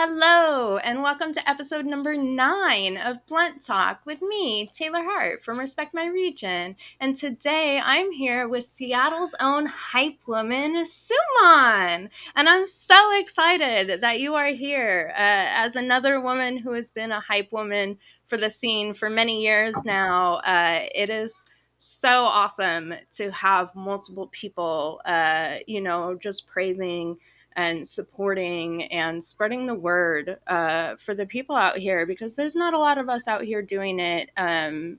Hello, and welcome to episode number nine of Blunt Talk with me, Taylor Hart from Respect My Region. And today I'm here with Seattle's own hype woman, Suman. And I'm so excited that you are here uh, as another woman who has been a hype woman for the scene for many years now. Uh, it is so awesome to have multiple people, uh, you know, just praising and supporting and spreading the word uh, for the people out here because there's not a lot of us out here doing it um,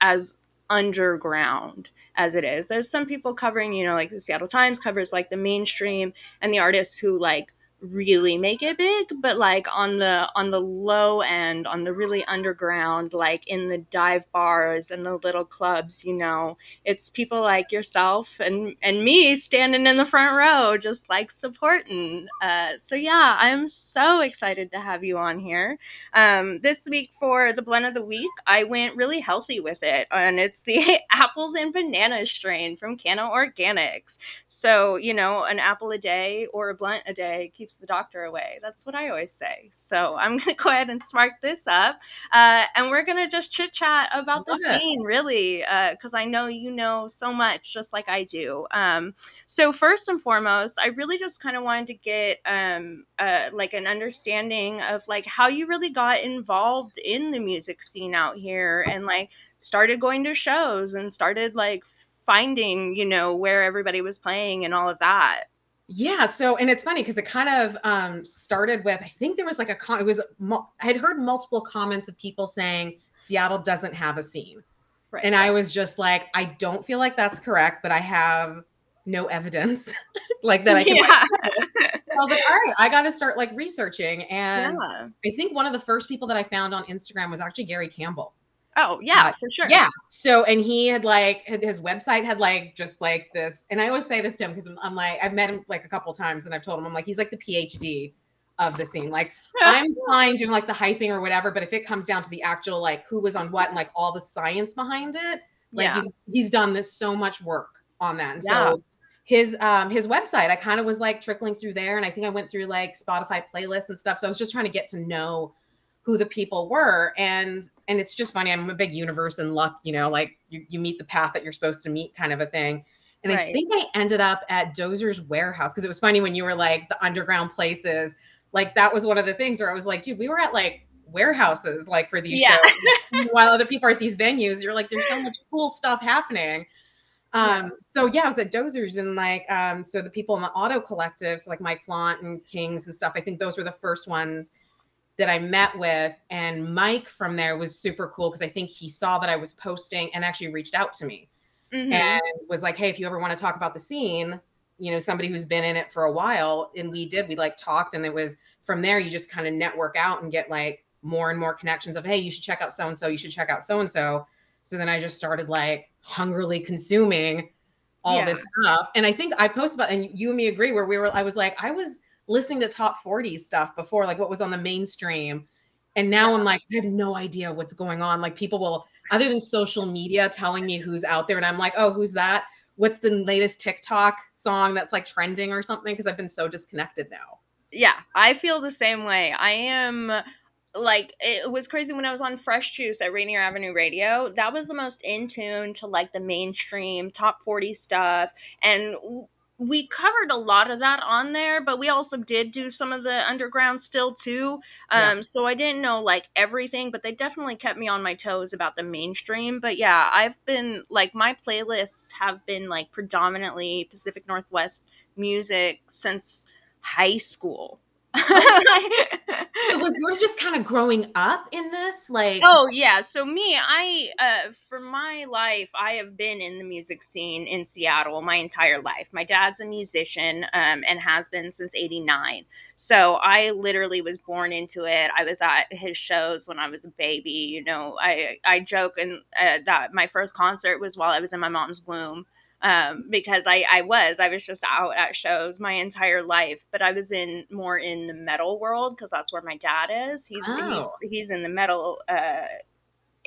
as underground as it is. There's some people covering, you know, like the Seattle Times covers like the mainstream and the artists who like really make it big but like on the on the low end on the really underground like in the dive bars and the little clubs you know it's people like yourself and and me standing in the front row just like supporting uh, so yeah i'm so excited to have you on here. Um, this week for the blunt of the week i went really healthy with it and it's the apples and bananas strain from Canna Organix. So you know an apple a day or a blunt a day keeps the doctor away. That's what I always say. So I'm going to go ahead and spark this up. Uh, and we're going to just chit chat about the scene, really, because uh, I know you know so much, just like I do. Um, so, first and foremost, I really just kind of wanted to get um, uh, like an understanding of like how you really got involved in the music scene out here and like started going to shows and started like finding, you know, where everybody was playing and all of that. Yeah. So, and it's funny because it kind of um, started with I think there was like a con- it was I had heard multiple comments of people saying Seattle doesn't have a scene, right. and I was just like, I don't feel like that's correct, but I have no evidence like that. I can. Yeah. I was like, all right, I got to start like researching, and yeah. I think one of the first people that I found on Instagram was actually Gary Campbell. Oh yeah, for sure. Yeah. So and he had like his website had like just like this, and I always say this to him because I'm, I'm, like I've met him like a couple times, and I've told him I'm like he's like the PhD of the scene. Like I'm fine doing like the hyping or whatever, but if it comes down to the actual like who was on what and like all the science behind it, like yeah. he, he's done this so much work on that. And yeah. so his um his website, I kind of was like trickling through there, and I think I went through like Spotify playlists and stuff. So I was just trying to get to know who the people were and and it's just funny i'm a big universe and luck you know like you, you meet the path that you're supposed to meet kind of a thing and right. i think i ended up at dozer's warehouse because it was funny when you were like the underground places like that was one of the things where i was like dude we were at like warehouses like for these yeah. shows while other people are at these venues you're like there's so much cool stuff happening um yeah. so yeah i was at dozers and like um so the people in the auto collective so like mike flaunt and kings and stuff i think those were the first ones that I met with. And Mike from there was super cool because I think he saw that I was posting and actually reached out to me mm-hmm. and was like, Hey, if you ever want to talk about the scene, you know, somebody who's been in it for a while. And we did, we like talked, and it was from there, you just kind of network out and get like more and more connections of, Hey, you should check out so and so, you should check out so and so. So then I just started like hungrily consuming all yeah. this stuff. And I think I posted about, and you and me agree, where we were, I was like, I was listening to top 40 stuff before, like what was on the mainstream. And now. I'm like, I have no idea what's going on. Like people will, other than social media telling me who's out there, and I'm like, oh, who's that? What's the latest TikTok song that's like trending or something? Because I've been so disconnected now. Yeah, I feel the same way. I am like it was crazy when I was on Fresh Juice at Rainier Avenue Radio. That was the most in tune to like the mainstream top 40 stuff. And we covered a lot of that on there, but we also did do some of the underground still too. Um, yeah. so I didn't know like everything, but they definitely kept me on my toes about the mainstream. But yeah, I've been like my playlists have been like predominantly Pacific Northwest music since high school was yours just kind of growing up in this? Like oh yeah so me i uh for my life i have been in the music scene in seattle my entire life. My dad's a musician um, and has been since 89 so i literally was born into it. I was at his shows when i was a baby you know i i joke and uh, that my first concert was while i was in my mom's womb um, because I, I was I was just out at shows my entire life, but I was in more in the metal world because that's where my dad is. He's oh. he, he's in the metal uh,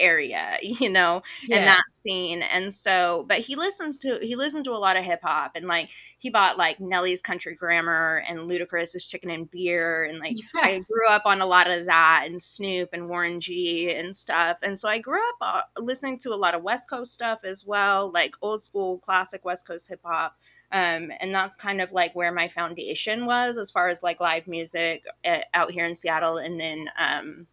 area, you know, yeah. in that scene. And so, but he listens to he listened to a lot of hip hop and like he bought like Nelly's Country Grammar and Ludacris's Chicken and Beer and like yes. I grew up on a lot of that and Snoop and Warren G and stuff. And so I grew up uh, listening to a lot of West Coast stuff as well, like old school classic West Coast hip hop. Um, and that's kind of like where my foundation was as far as like live music uh, out here in Seattle and then um,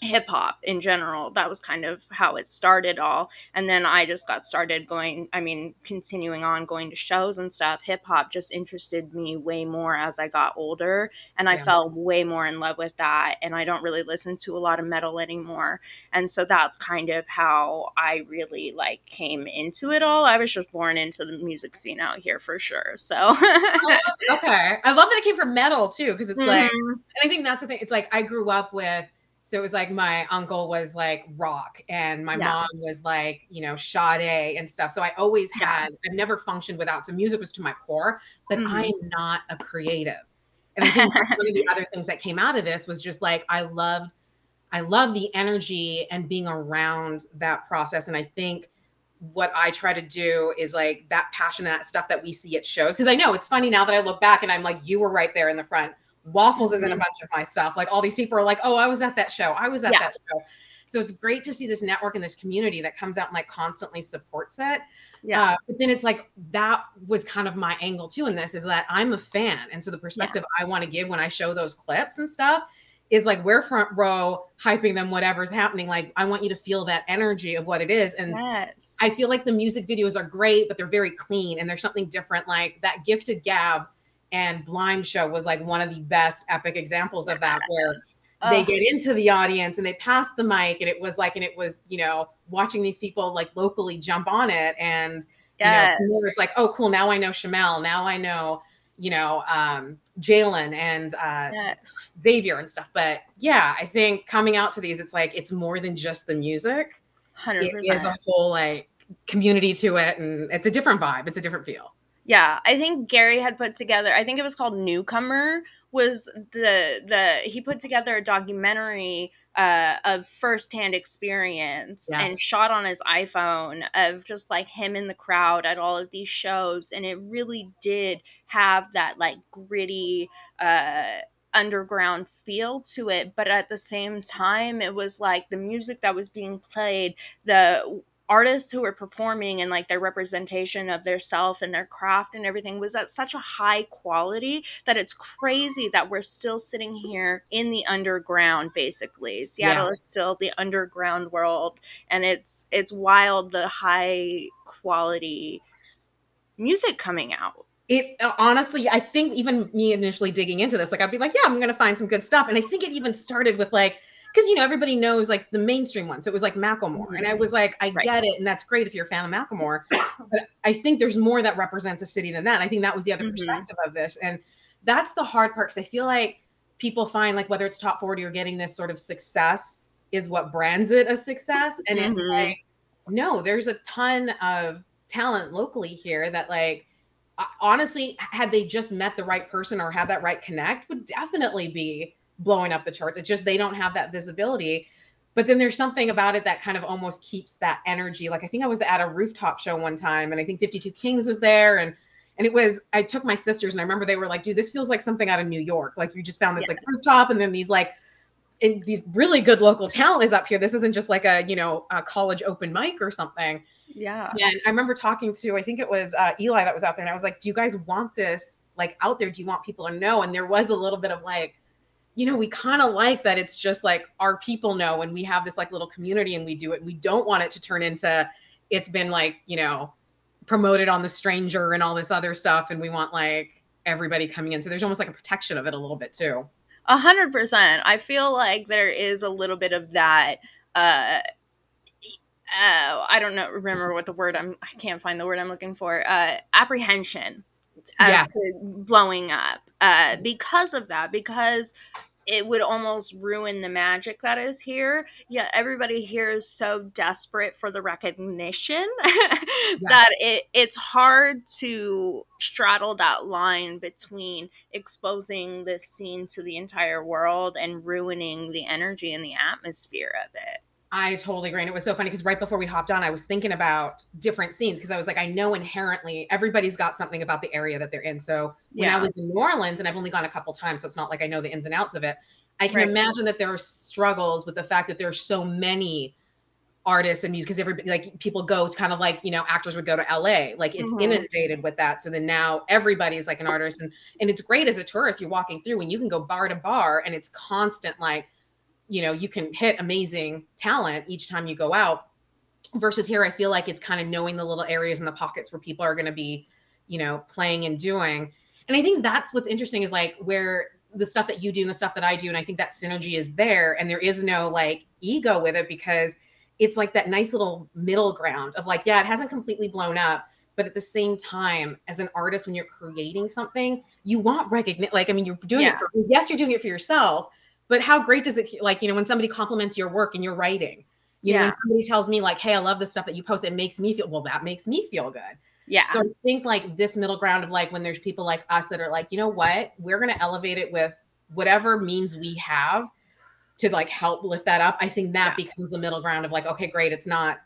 hip hop in general. That was kind of how it started all. And then I just got started going, I mean, continuing on going to shows and stuff. Hip hop just interested me way more as I got older. And I yeah. fell way more in love with that. And I don't really listen to a lot of metal anymore. And so that's kind of how I really like came into it all. I was just born into the music scene out here for sure. So, oh, okay. I love that it came from metal too, because it's mm-hmm. like, and I think that's the thing. It's like I grew up with so it was like my uncle was like rock and my yeah. mom was like, you know, Sade and stuff. So I always had, yeah. I've never functioned without. So music was to my core, but mm-hmm. I'm not a creative. And I think one of the other things that came out of this was just like, I loved, I love the energy and being around that process. And I think what I try to do is like that passion, and that stuff that we see at shows. Cause I know it's funny now that I look back and I'm like, you were right there in the front Waffles isn't a mm-hmm. bunch of my stuff. Like all these people are like, oh, I was at that show. I was at yeah. that show. So it's great to see this network and this community that comes out and like constantly supports it. Yeah. Uh, but then it's like that was kind of my angle too in this is that I'm a fan. And so the perspective yeah. I want to give when I show those clips and stuff is like we're front row hyping them whatever's happening like i want you to feel that energy of what it is and yes. i feel like the music videos are great but they're very clean and there's something different like that gifted gab and Blind Show was like one of the best epic examples of that, where they get into the audience and they pass the mic, and it was like, and it was, you know, watching these people like locally jump on it, and yes. you know, it's like, oh, cool, now I know Shamel, now I know, you know, um, Jalen and uh, yes. Xavier and stuff. But yeah, I think coming out to these, it's like it's more than just the music. Hundred percent. It is a whole like community to it, and it's a different vibe. It's a different feel. Yeah, I think Gary had put together. I think it was called Newcomer. Was the the he put together a documentary uh, of firsthand experience yes. and shot on his iPhone of just like him in the crowd at all of these shows, and it really did have that like gritty. Uh, underground feel to it but at the same time it was like the music that was being played the artists who were performing and like their representation of their self and their craft and everything was at such a high quality that it's crazy that we're still sitting here in the underground basically. Seattle yeah. is still the underground world and it's it's wild the high quality music coming out. It uh, honestly i think even me initially digging into this like i'd be like yeah i'm gonna find some good stuff. And i think it even started with like because you know everybody knows like the mainstream ones. It was like Macklemore, and I was like, I right. get it, and that's great if you're a fan of Macklemore. but I think there's more that represents a city than that. I think that was the other mm-hmm. perspective of this, and that's the hard part because I feel like people find like whether it's top 40 or getting this sort of success is what brands it a success, and mm-hmm. it's like no, there's a ton of talent locally here that like honestly had they just met the right person or had that right connect would definitely be blowing up the charts. It's just they don't have that visibility. But then there's something about it that kind of almost keeps that energy. Like I think I was at a rooftop show one time and I think 52 Kings was there and and it was I took my sisters and I remember they were like, dude, this feels like something out of New York. Like you just found this yeah. like rooftop and then these like and the really good local talent is up here. This isn't just like a, you know, a college open mic or something. Yeah. And I remember talking to, I think it was uh, Eli that was out there, and I was like, "Do you guys want this like out there? Do you want people to know?" And there was a little bit of like, you know, we kind of like that it's just like our people know and we have this like little community and we do it. We don't want it to turn into it's been like, you know, promoted on the stranger and all this other stuff. And we want like everybody coming in. So there's almost like a protection of it a little bit too. A hundred percent. I feel like there is a little bit of that. Uh, uh, I don't know. Remember what the word I'm. I can't find the word I'm looking for. Uh, apprehension as yes. to blowing up uh, because of that. Because it would almost ruin the magic that is here. Yeah, everybody here is so desperate for the recognition yes. that it, it's hard to straddle that line between exposing this scene to the entire world and ruining the energy and the atmosphere of it. I totally agree. And it was so funny because right before we hopped on, I was thinking about different scenes because I was like, I know inherently everybody's got something about the area that they're in. So when Yeah. I was in New Orleans, and I've only gone a couple times, so it's not like I know the ins and outs of it. I can Right. imagine that there are struggles with the fact that there's so many artists and music because everybody like people go kind of like you know actors would go to LA like it's Mhm. inundated with that so then now everybody's like an artist and and it's great as a tourist you're walking through and you can go bar to bar and it's constant like you know you can hit amazing talent each time you go out versus here i feel like it's kind of knowing the little areas and the pockets where people are going to be you know playing and doing and i think that's what's interesting is like where the stuff that you do and the stuff that i do and i think that synergy is there and there is no like ego with it because it's like that nice little middle ground of like yeah it hasn't completely blown up but at the same time as an artist when you're creating something you want recognition like i mean you're doing Yeah. it for yes you're doing it for yourself but how great does it like you know when somebody compliments your work and your writing you know Yeah. when somebody tells me like hey i love the stuff that you post it makes me feel well that makes me feel good. Yeah. so i think like this middle ground of like when there's people like us that are like you know what? We're going to elevate it with whatever means we have to like help lift that up. I think that becomes the middle ground of like okay great it's not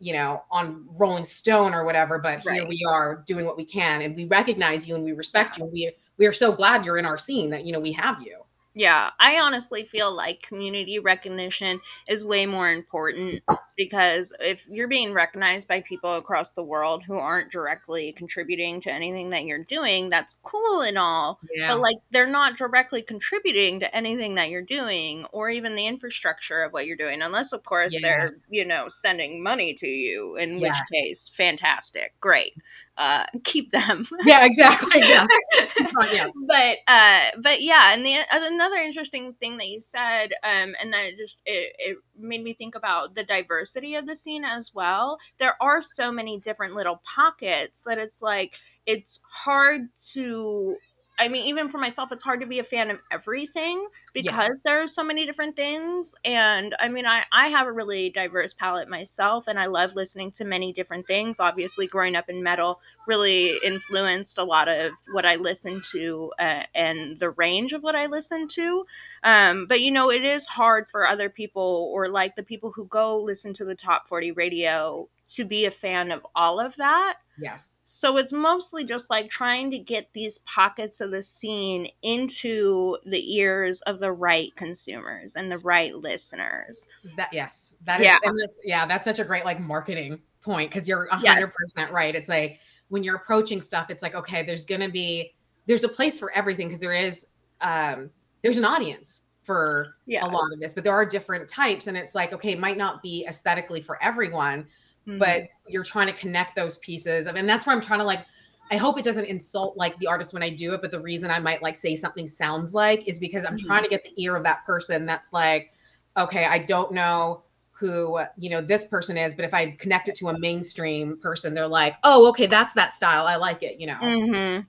you know on rolling stone or whatever but here we are doing what we can and we recognize you and we respect you and we we are so glad you're in our scene that you know we have you Yeah, I honestly feel like community recognition is way more important because if you're being recognized by people across the world who aren't directly contributing to anything that you're doing, that's cool and all. yeah But like they're not directly contributing to anything that you're doing or even the infrastructure of what you're doing, unless of course Yes. they're, you know, sending money to you, in which case, fantastic, great. Uh keep them. yeah exactly yes. yeah. but uh but yeah and the uh, another interesting thing that you said um and that it just it, it made me think about the diversity of the scene as well there are so many different little pockets that it's like it's hard to I mean, even for myself, it's hard to be a fan of everything because Yes. there are so many different things. And I mean, I, I have a really diverse palette myself, and I love listening to many different things. Obviously, growing up in metal really influenced a lot of what I listen to uh, and the range of what I listen to. Um, but you know, it is hard for other people or like the people who go listen to the top 40 radio to be a fan of all of that. yes So it's mostly just like trying to get these pockets of the scene into the ears of the right consumers and the right listeners. That yes, that is Yeah. that's yeah, that's such a great like marketing point because you're a hundred Yes. right. It's like when you're approaching stuff, it's like okay, there's gonna be there's a place for everything because there is um there's an audience for Yeah. a lot of this, but there are different types, and it's like okay, it might not be aesthetically for everyone, Mhm. but you're trying to connect those pieces of and that's where i'm trying to like i hope it doesn't insult like the artist when i do it but the reason i might like say something sounds like is because i'm Mhm. trying to get the ear of that person that's like okay i don't know who you know this person is but if i connect it to a mainstream person they're like oh okay that's that style i like it you know hmm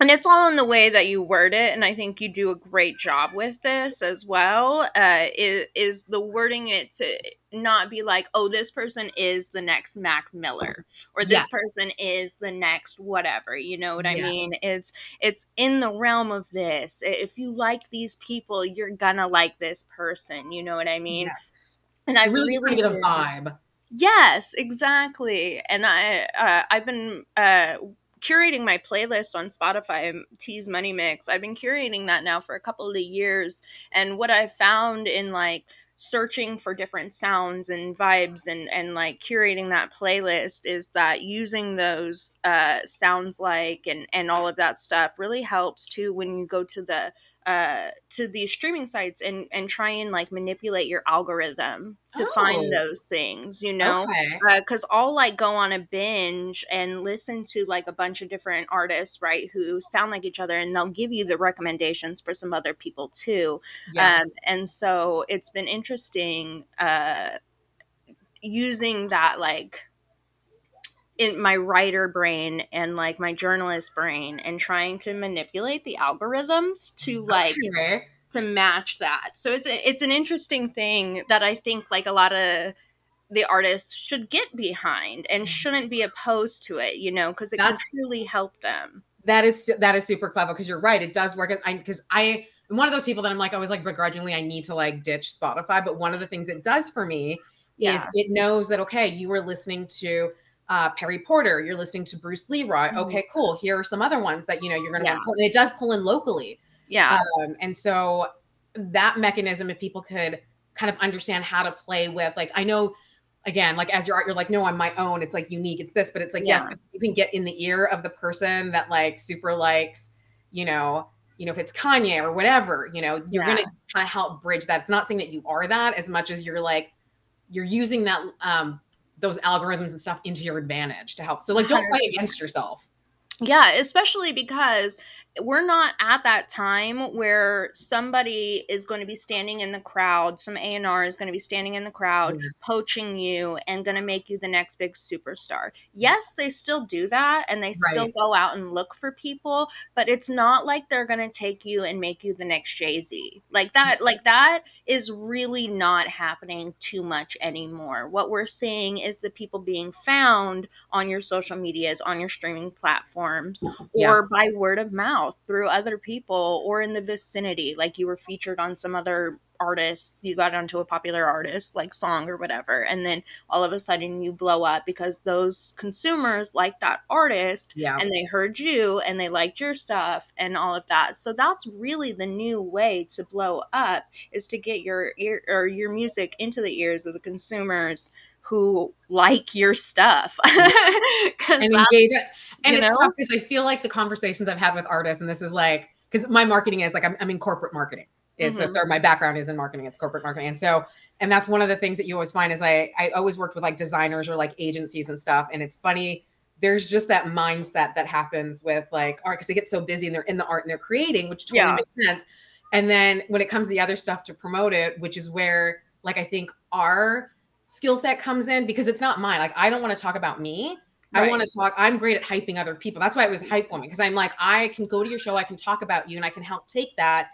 And it's all in the way that you word it, and I think you do a great job with this as well. Uh, is, is the wording it to not be like, oh, this person is the next Mac Miller, or this Yes. person is the next whatever. You know what I Yes. mean? It's it's in the realm of this. If you like these people, you're gonna like this person. You know what I mean? yes. And I really, really, get a vibe Yes, exactly. And I uh, I've been uh, curating my playlist on Spotify, T's Money Mix. I've been curating that now for a couple of years, and what I found in like searching for different sounds and vibes and and like curating that playlist is that using those uh sounds like and and all of that stuff really helps too when you go to the uh to these streaming sites and and try and like manipulate your algorithm to Oh. find those things you know okay because I'll like go on a binge and listen to like a bunch of different artists, right, who sound like each other, and they'll give you the recommendations for some other people too. yeah Um, and so it's been interesting uh, using that like in my writer brain and like my journalist brain and trying to manipulate the algorithms to like okay. to match that. So it's a, it's an interesting thing that I think like a lot of the artists should get behind and mm-hmm. shouldn't be opposed to it, you know, because it can truly help them. That is that is super clever because you're right. It does work. I because I I'm one of those people that I'm like always like begrudgingly I need to like ditch Spotify. But one of the things it does for me Yeah. is it knows that okay, you were listening to uh, Perry Porter, you're listening to Bruce Leroy. Mhm. Okay, cool. Here are some other ones that you know you're gonna Yeah. want to pull. And it does pull in locally. Yeah. Um, and so that mechanism, if people could kind of understand how to play with, like, I know, again, like as your art, you're like, no, I'm my own. It's like unique. It's this, but it's like, yes, Yeah. but you can get in the ear of the person that like super likes, you know, you know, if it's Kanye or whatever, you know, you're Yeah. gonna kind of help bridge that. It's not saying that you are that as much as you're like, you're using that um those algorithms and stuff into your advantage to help. So like don't fight 100%. against yourself. Yeah, especially because we're not at that time where somebody is going to be standing in the crowd, some A&R is going to be standing in the crowd Yes. poaching you and going to make you the next big superstar. Yes, they still do that and they still go out and look for people, but it's not like they're going to take you and make you the next Jay-Z. Like that mm-hmm. like that is really not happening too much anymore. What we're seeing is the people being found on your social medias, on your streaming platforms, Yeah. or by word of mouth through other people or in the vicinity. Like you were featured on some other artist, you got onto a popular artist like song or whatever, and then all of a sudden you blow up because those consumers like that artist Yeah. and they heard you and they liked your stuff and all of that. So that's really the new way to blow up is to get your ear or your music into the ears of the consumers who like your stuff. and engage. And you it's know? tough because I feel like the conversations I've had with artists, and this is like because my marketing is like I'm, I'm in corporate marketing. Is so Mhm. sorry, my background is in marketing. It's corporate marketing, and so and that's one of the things that you always find is I I always worked with like designers or like agencies and stuff, and it's funny. There's just that mindset that happens with like art because they get so busy and they're in the art and they're creating, which totally Yeah. makes sense. And then when it comes to the other stuff to promote it, which is where like I think our skill set comes in because it's not mine. Like I don't want to talk about me. I Right. want to talk. I'm great at hyping other people. That's why it was hype woman because I'm like I can go to your show, I can talk about you, and I can help take that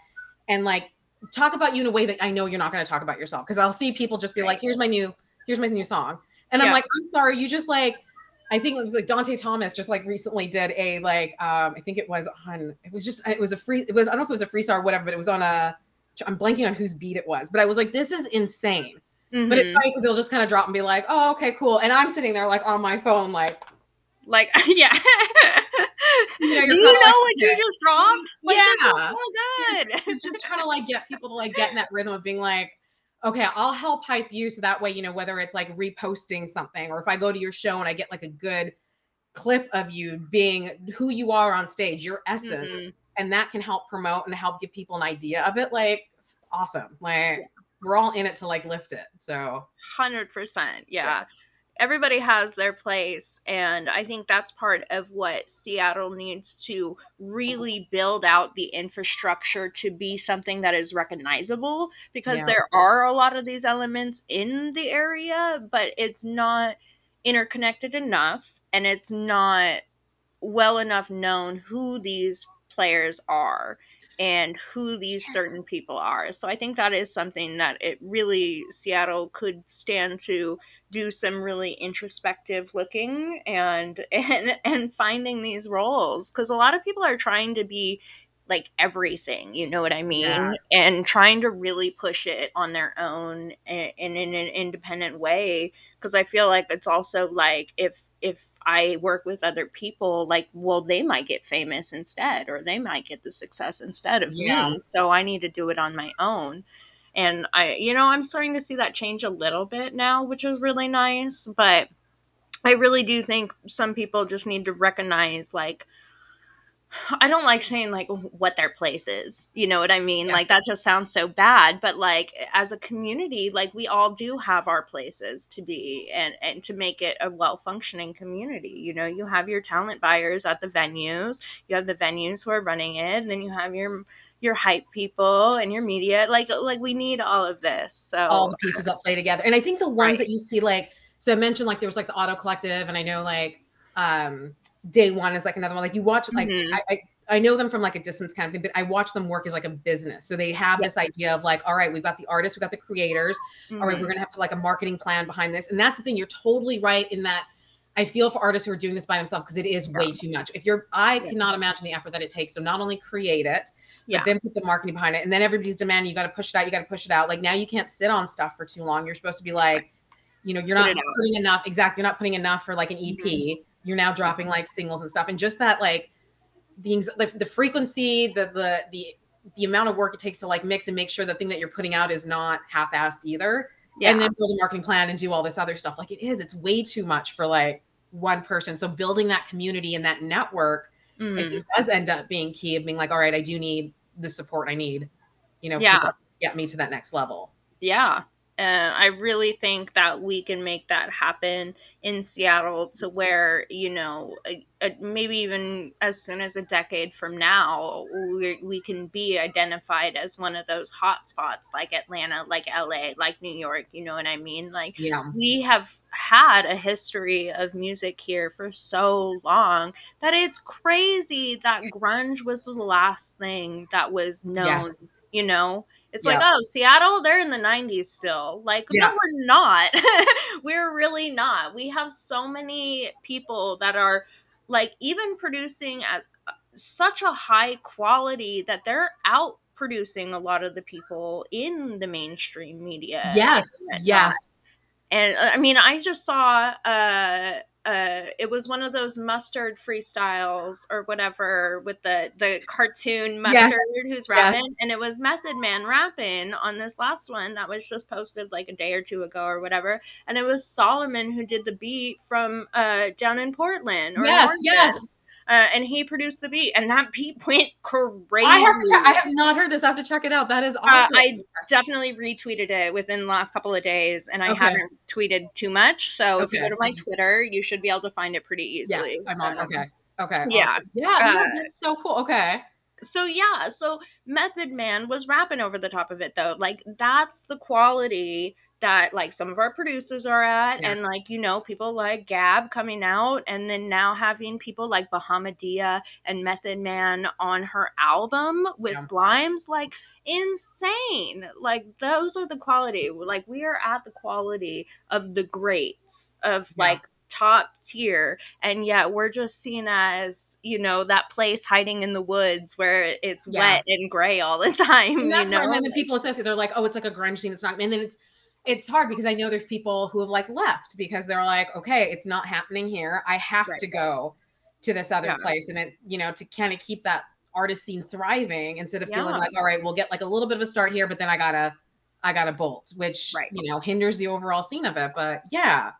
and like talk about you in a way that I know you're not going to talk about yourself. Because I'll see people just be like, "Here's my new, here's my new song," and I'm like, "I'm sorry, you just like." I think it was like Dante Thomas just like recently did a like um I think it was on it was just it was a free it was I don't know if it was a freestyle or whatever but it was on a I'm blanking on whose beat it was but I was like this is insane but it's Mhm. funny because they'll just kind of drop and be like oh okay cool and I'm sitting there like on my phone like like yeah. You know, Do you know what you just dropped? Like Yeah. so good. Just trying to like get people to like get in that rhythm of being like, okay, I'll help hype you so that way, you know, whether it's like reposting something or if I go to your show and I get like a good clip of you being who you are on stage, your essence, Mhm. and that can help promote and help give people an idea of it, like awesome. Like we're all in it to like lift it. So Hundred percent, yeah. Yeah. Everybody has their place, and I think that's part of what Seattle needs to really build out the infrastructure to be something that is recognizable. Because Yeah. there are a lot of these elements in the area, but it's not interconnected enough, and it's not well enough known who these players are and who these certain people are. So I think that is something that it really Seattle could stand to do some really introspective looking and and and finding these roles cuz a lot of people are trying to be like everything, you know what I mean? Yeah. And trying to really push it on their own eh, and, and in an independent way because I feel like it's also like if if I work with other people, like well, they might get famous instead, or they might get the success instead of Yeah. me. So I need to do it on my own. And I, you know, I'm starting to see that change a little bit now, which is really nice. But I really do think some people just need to recognize, like, I don't like saying like what their place is. You know what I mean? Yeah. Like that just sounds so bad, but like as a community, like we all do have our places to be and and to make it a well-functioning community. You know, you have your talent buyers at the venues, you have the venues who are running it, and then you have your your hype people and your media. Like like we need all of this. So all the pieces that play together. And I think the ones Right. that you see, like, so I mentioned like there was like the Auto Collective, and I know like um Day One is like another one. Like you watch, like Mhm. I, I I know them from like a distance kind of thing, but I watch them work as like a business. So they have this idea of like, all right, we've got the artists, we've got the creators, all right, we're gonna have like a marketing plan behind this. And that's the thing, you're totally right in that I feel for artists who are doing this by themselves because it is way too much. If you're, I Yeah. cannot imagine the effort that it takes. So not only create it, Yeah. but then put the marketing behind it, and then everybody's demanding you got to push it out. You got to push it out. Like now you can't sit on stuff for too long. You're supposed to be like, you know, you're not putting enough. Exactly, you're not putting enough for like an EP. Mhm. You're now dropping like singles and stuff, and just that like the the, the frequency, the the the the amount of work it takes to like mix and make sure the thing that you're putting out is not half-assed either yeah. and then build a marketing plan and do all this other stuff. Like it is, it's way too much for like one person. So building that community and that network, Mm. does end up being key of being like, all right, I do need the support I need, you know, Yeah. to get me to that next level. yeah and i really think that we can make that happen in seattle to where you know a, a, maybe even as soon as a decade from now we, we can be identified as one of those hot spots like atlanta like la like new york you know what i mean like Yeah. we have had a history of music here for so long that it's crazy that grunge was the last thing that was known Yes. you know it's Yeah. like oh seattle they're in the 90s still like Yeah. no we're not we're really not we have so many people that are like even producing at uh, such a high quality that they're out producing a lot of the people in the mainstream media Yes. Yes. and uh, I mean, I just saw uh uh it was one of those mustard freestyles or whatever with the the cartoon mustard who's rapping and it was Method Man rapping on this last one that was just posted like a day or two ago or whatever and it was Solomon who did the beat from uh down in Portland or Yes. Oregon. Yes. Uh, and he produced the beat and that beat went crazy I have, I have not heard this. I have to check it out. That is uh, awesome. I definitely retweeted it within the last couple of days, and I Okay. haven't tweeted too much. So if you go to my Twitter, you should be able to find it pretty yes, easily. I'm on. Um, Okay. Okay. yeah. awesome. Yeah. no, Uh, that's so cool. Okay. So yeah, so Method Man was rapping over the top of it though. Like that's the quality that like some of our producers are at, and like you know people like Gab coming out, and then now having people like Bahamadia and Method Man on her album with Yeah. Blimes, like insane. Like those are the quality. Like we are at the quality of the greats of Yeah. like top tier and yet we're just seen as you know that place hiding in the woods where it's Yeah. wet and gray all the time And that's you know and then the people associate. They're like, "Oh, it's like a grunge scene. It's not." And then it's it's hard because I know there's people who have like left because they're like, "Okay, it's not happening here. I have Right. to go to this other Yeah. place," and it you know to kind of keep that artist scene thriving instead of feeling like, "All right, we'll get like a little bit of a start here, but then I gotta I gotta bolt," which Right. you know hinders the overall scene of it. But yeah,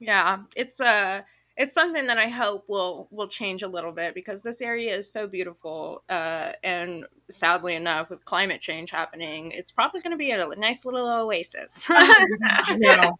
yeah it's uh it's something that i hope will will change a little bit because this area is so beautiful uh and sadly enough with climate change happening it's probably going to be a nice little oasis no,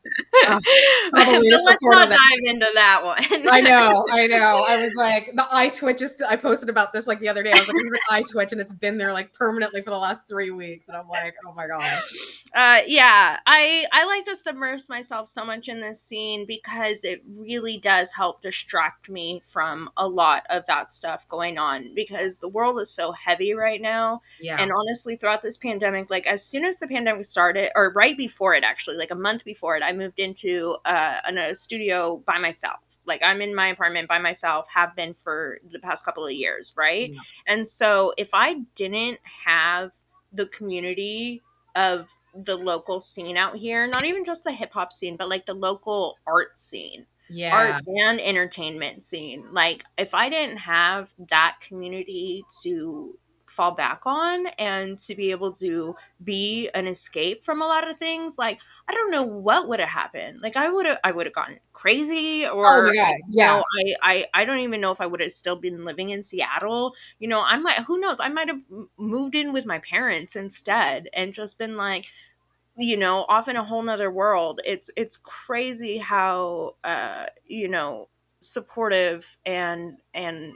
probably but let's not dive into that one I know, I know. I was like, the eye twitch is. I posted about this like the other day. I was like, "This an eye twitch, and it's been there like permanently for the last three weeks. And I'm like, oh my gosh. uh yeah i i like to submerge myself so much in this scene because it really does help distract me from a lot of that stuff going on because the world is so heavy right now. Yeah, and honestly throughout this pandemic like as soon as the pandemic started or right before it actually like a month before it i moved into uh, a studio by myself. Like i'm in my apartment by myself have been for the past couple of years right? Yeah. and so if i didn't have the community of the local scene out here not even just the hip hop scene but like the local art scene yeah, art and entertainment scene. Like if I didn't have that community to fall back on and to be able to be an escape from a lot of things, like I don't know what would have happened. Like I would have I would have gone crazy oh or Oh my god, you yeah. know, I, I I don't even know if I would have still been living in Seattle. You know, I might who knows, I might have moved in with my parents instead and just been like you know off in a whole nother world it's it's crazy how uh you know supportive and and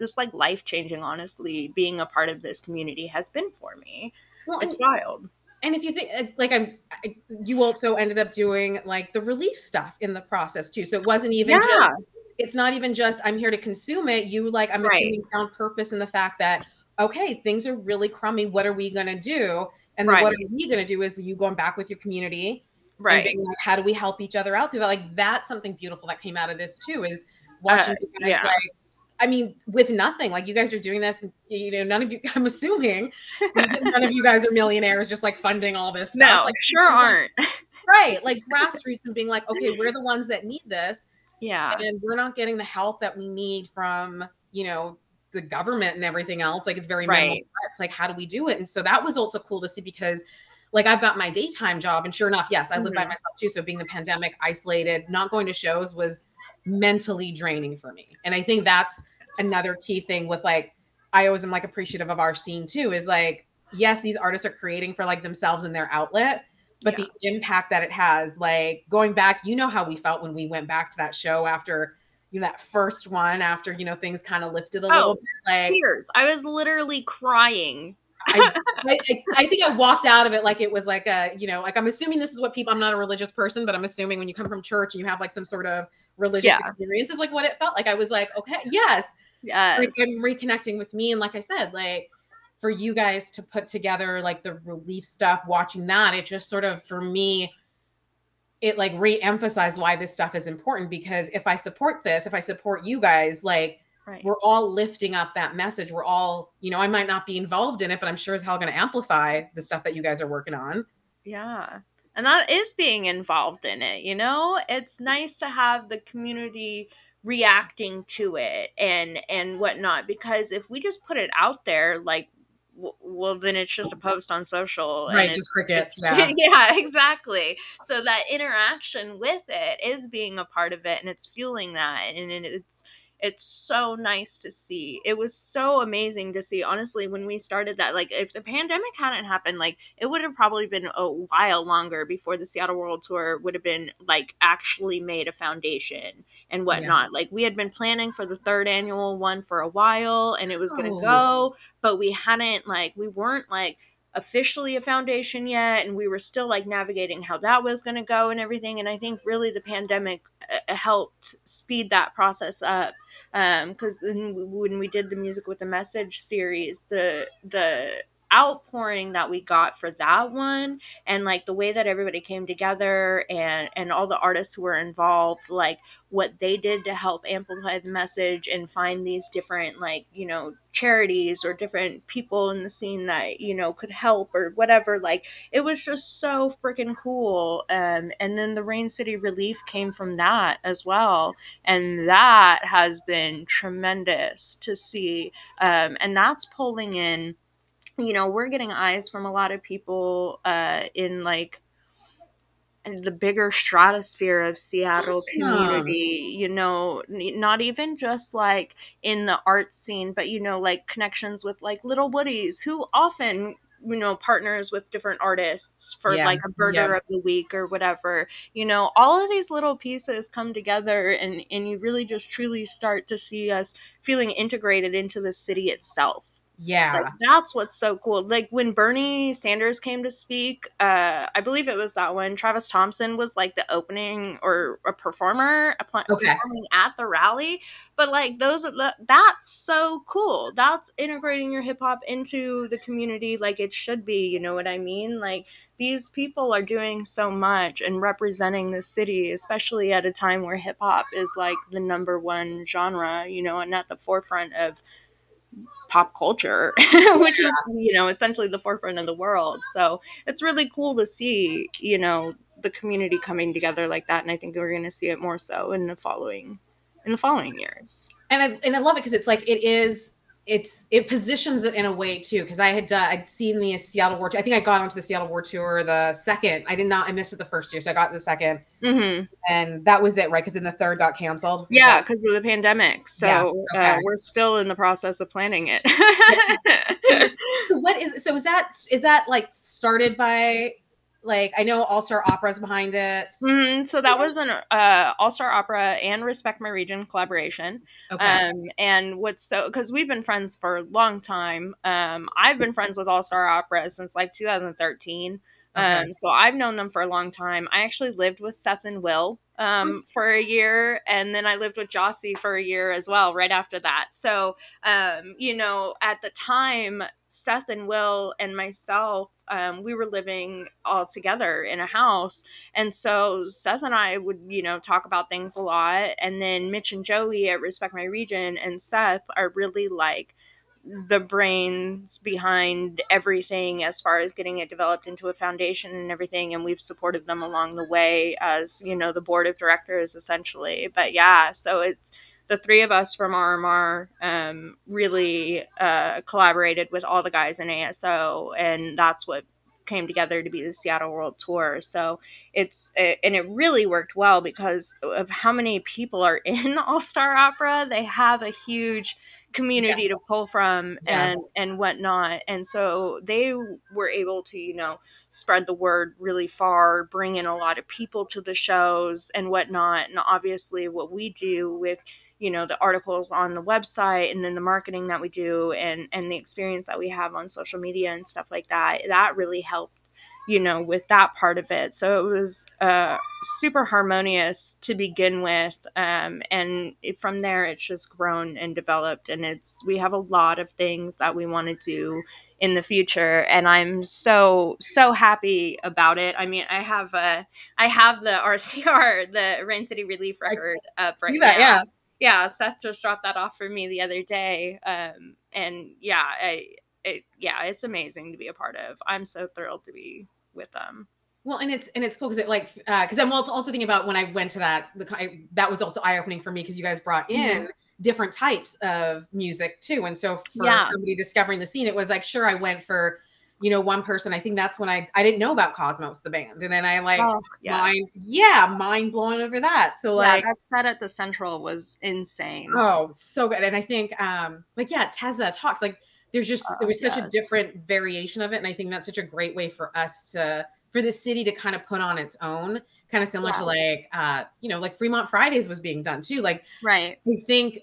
just like life changing honestly being a part of this community has been for me Well, it's and, wild and if you think uh, like I'm, I, you also ended up doing like the relief stuff in the process too. So it wasn't even Yeah. just. It's not even just I'm here to consume it. You like I'm Right. assuming found purpose in the fact that okay, things are really crummy. What are we gonna do? And then Right. what are we gonna do? Is you going back with your community right being like, how do we help each other out through that? Like that's something beautiful that came out of this too, is watching uh, guys yeah. like I mean, with nothing, like you guys are doing this, you know, none of you, I'm assuming none of you guys are millionaires just like funding all this stuff. No, like, sure aren't. right. Like grassroots and being like, okay, we're the ones that need this. Yeah. And we're not getting the help that we need from, you know, the government and everything else. Like it's very right. It's like, how do we do it? And so that was also cool to see because like I've got my daytime job and sure enough, yes, I live mm-hmm. by myself too. So being the pandemic isolated, not going to shows was mentally draining for me. And I think that's another key thing with like I always am like appreciative of our scene too is like yes these artists are creating for like themselves and their outlet but yeah. the impact that it has like going back you know how we felt when we went back to that show after you know that first one after you know things kind of lifted a oh, little bit like tears i was literally crying I, I, I, think I walked out of it like it was like a, you know, like I'm assuming this is what people, I'm not a religious person, but I'm assuming when you come from church and you have like some sort of religious yeah. experience is like what it felt like. I was like, okay, yes. Yes. Like I'm reconnecting with me. And like I said, like for you guys to put together like the relief stuff, watching that, it just sort of for me, it like re-emphasized why this stuff is important because if I support this, if I support you guys, like right. we're all lifting up that message. We're all, you know, I might not be involved in it, but I'm sure as hell gonna amplify the stuff that you guys are working on. Yeah and that is being involved in it you know it's nice to have the community reacting to it and and whatnot because if we just put it out there like well then it's just a post on social right just crickets yeah. yeah exactly so that interaction with it is being a part of it and it's fueling that and it's it's so nice to see. It was so amazing to see. Honestly, when we started that, like if the pandemic hadn't happened, like it would have probably been a while longer before the Seattle World Tour would have been like actually made a foundation and whatnot. Yeah. Like we had been planning for the third annual one for a while and it was gonna oh. go, but we hadn't like we weren't like officially a foundation yet and we were still like navigating how that was going to go and everything and i think really the pandemic uh, helped speed that process up because um, when we did the music with the message series the the outpouring that we got for that one and like the way that everybody came together and and all the artists who were involved like what they did to help amplify the message and find these different like you know charities or different people in the scene that you know could help or whatever like it was just so freaking cool. Um, and then the rain city relief came from that as well. And that has been tremendous to see. Um, and that's pulling in you know, we're getting eyes from a lot of people uh, in like the bigger stratosphere of Seattle awesome. community, you know, not even just like in the art scene, but you know, like connections with like Little Woody's, who often you know partners with different artists for yeah. like a burger yeah. of the week or whatever you know all of these little pieces come together and and you really just truly start to see us feeling integrated into the city itself yeah. Like, that's what's so cool. Like when Bernie Sanders came to speak, uh, I believe it was that one, Travis Thompson was like the opening or a performer a pl- okay. performing at the rally. But like those, are the that's so cool. That's integrating your hip hop into the community like it should be. You know what I mean? Like these people are doing so much and representing the city, especially at a time where hip hop is like the number one genre, you know, and at the forefront of pop culture, which is, you know, essentially the forefront of the world. So it's really cool to see, you know, the community coming together like that. And I think we're going to see it more so in the following, in the following years. And I, and I love it because it's like, it is it's it positions it in a way too because I had uh, I'd seen the Seattle World. Tour. I think I got onto the Seattle World tour the second. I did not. I missed it the first year, so I got the 2nd mm-hmm. and that was it, right? Because then the third got canceled. Yeah, because of the pandemic. So yes, uh, okay. uh, we're still in the process of planning it. so what is so is that is that like started by like I know All Star Opera's behind it. Mm-hmm. So that was an uh, All Star Opera and Respect My Region collaboration. Okay. Um, and what's so because we've been friends for a long time. Um, I've been friends with All Star Opera since like 2013. Okay. Um, so I've known them for a long time. I actually lived with Seth and Will um, for a year, and then I lived with Jossie for a year as well, right after that. So, um, you know, at the time, Seth and Will and myself, um, we were living all together in a house. And so Seth and I would, you know, talk about things a lot. And then Mitch and Joey at Respect My Region and Seth are really like, the brains behind everything as far as getting it developed into a foundation and everything and we've supported them along the way as you know the board of directors essentially but yeah so it's the three of us from RMR um, really uh, collaborated with all the guys in ASO, and that's what came together to be the Seattle World Tour. So it's it, and it really worked well because of how many people are in All Star Opera. They have a huge community yeah. to pull from and yes. and whatnot and so they were able to you know spread the word really far bring in a lot of people to the shows and whatnot and obviously what we do with you know the articles on the website and then the marketing that we do and and the experience that we have on social media and stuff like that that really helped you know with that part of it. So it was uh, super harmonious to begin with um, and it, from there it's just grown and developed and it's we have a lot of things that we want to do in the future and i'm so so happy about it. I mean i have a i have the rcr the rain city relief record up right that, now. yeah. Yeah, Seth just dropped that off for me the other day. Um, and yeah, I, it, yeah, it's amazing to be a part of. I'm so thrilled to be with them. Well, and it's and it's cool because it like because uh, I'm also, also thinking about when I went to that the I, that was also eye opening for me because you guys brought in mm-hmm. different types of music too, and so for yeah. somebody discovering the scene, it was like sure I went for you know, one person. I think that's when I I didn't know about Cosmos the band, and then I like oh, yes. mind yeah mind blowing over that. So yeah, like that set at the Central was insane. Oh, so good. And I think um like yeah, Tessa talks like there's just there was such yes. a different variation of it, and I think that's such a great way for us to for the city to kind of put on its own kind of similar yeah. to like uh you know like fremont fridays was being done too like right we think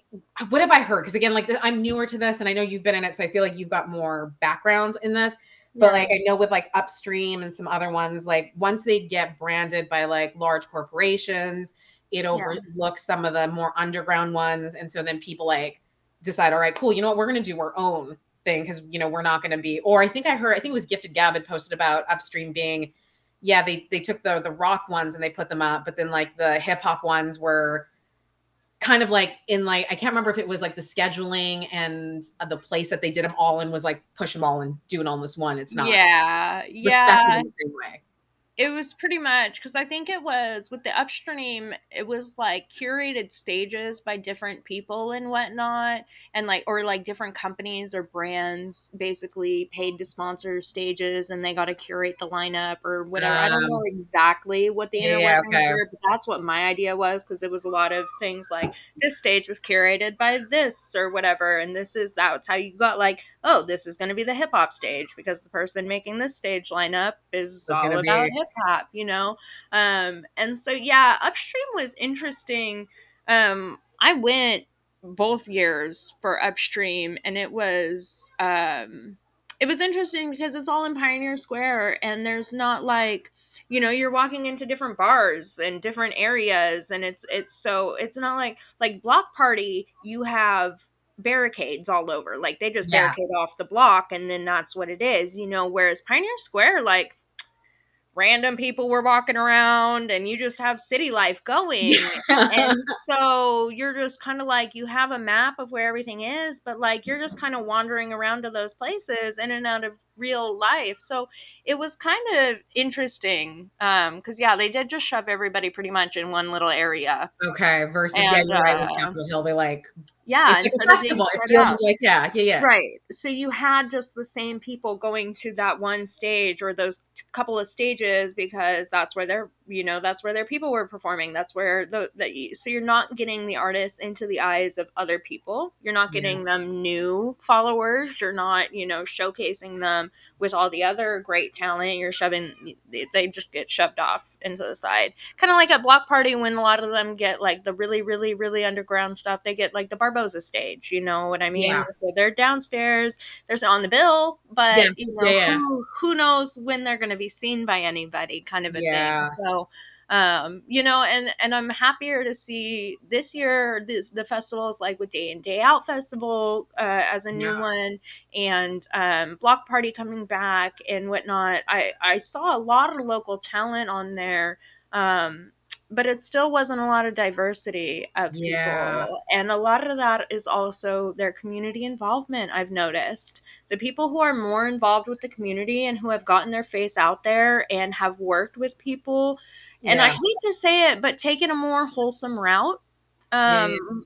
what have i heard because again like i'm newer to this and i know you've been in it so i feel like you've got more background in this but like I know with like Upstream and some other ones, like once they get branded by like large corporations, it overlooks yeah. some of the more underground ones. And so then people like decide, all right, cool, you know what, we're gonna do our own thing because you know we're not gonna be or I think I heard I think it was Gifted Gab had posted about Upstream being yeah, they they took the the rock ones and they put them up, but then like the hip hop ones were kind of like in like I can't remember if it was like the scheduling and uh, the place that they did them all in was like push them all and do it on this one. It's not yeah yeah in the same way it was pretty much because I think it was with the upstream, it was like curated stages by different people and whatnot, and like or like different companies or brands basically paid to sponsor stages, and they got to curate the lineup or whatever. Um, I don't know exactly what the inner yeah, workings okay. were, but that's what my idea was because it was a lot of things like this stage was curated by this or whatever, and this is that's how you got like oh this is going to be the hip hop stage because the person making this stage lineup is all about hip hop, you know? Um, and so, yeah, Upstream was interesting. Um, I went both years for Upstream, and it was. Um, it was interesting because it's all in Pioneer Square, and there's not like you know you're walking into different bars and different areas and it's it's so it's not like like block party you have barricades all over like they just yeah. barricade off the block and then that's what it is you know whereas pioneer square like random people were walking around and you just have city life going. and so you're just kind of like you have a map of where everything is, but like you're just kind of wandering around to those places in and out of real life. So it was kind of interesting because um, yeah, they did just shove everybody pretty much in one little area. Okay, versus and, yeah, you're right with uh, Capitol Hill, they like yeah, it's instead of being like yeah, yeah, yeah, right. So you had just the same people going to that one stage or those couple of stages because that's where they're you know that's where their people were performing that's where the, the so you're not getting the artists into the eyes of other people you're not getting yeah. them new followers you're not you know showcasing them with all the other great talent you're shoving they just get shoved off into the side kind of like at block party when a lot of them get like the really really really underground stuff they get like the barboza stage you know what i mean yeah. so they're downstairs they're on the bill but yes. you know yeah. who, who knows when they're going to be seen by anybody kind of a thing so So, um, you know, and and I'm happier to see this year the, the festivals like with Day in Day Out Festival uh, as a new Yeah. one, and um, Block Party coming back and whatnot. I I saw a lot of local talent on there. Um, but it still wasn't a lot of diversity of Yeah. people. And a lot of that is also their community involvement, I've noticed. The people who are more involved with the community and who have gotten their face out there and have worked with people, and I hate to say it, but taking a more wholesome route, Yeah, um,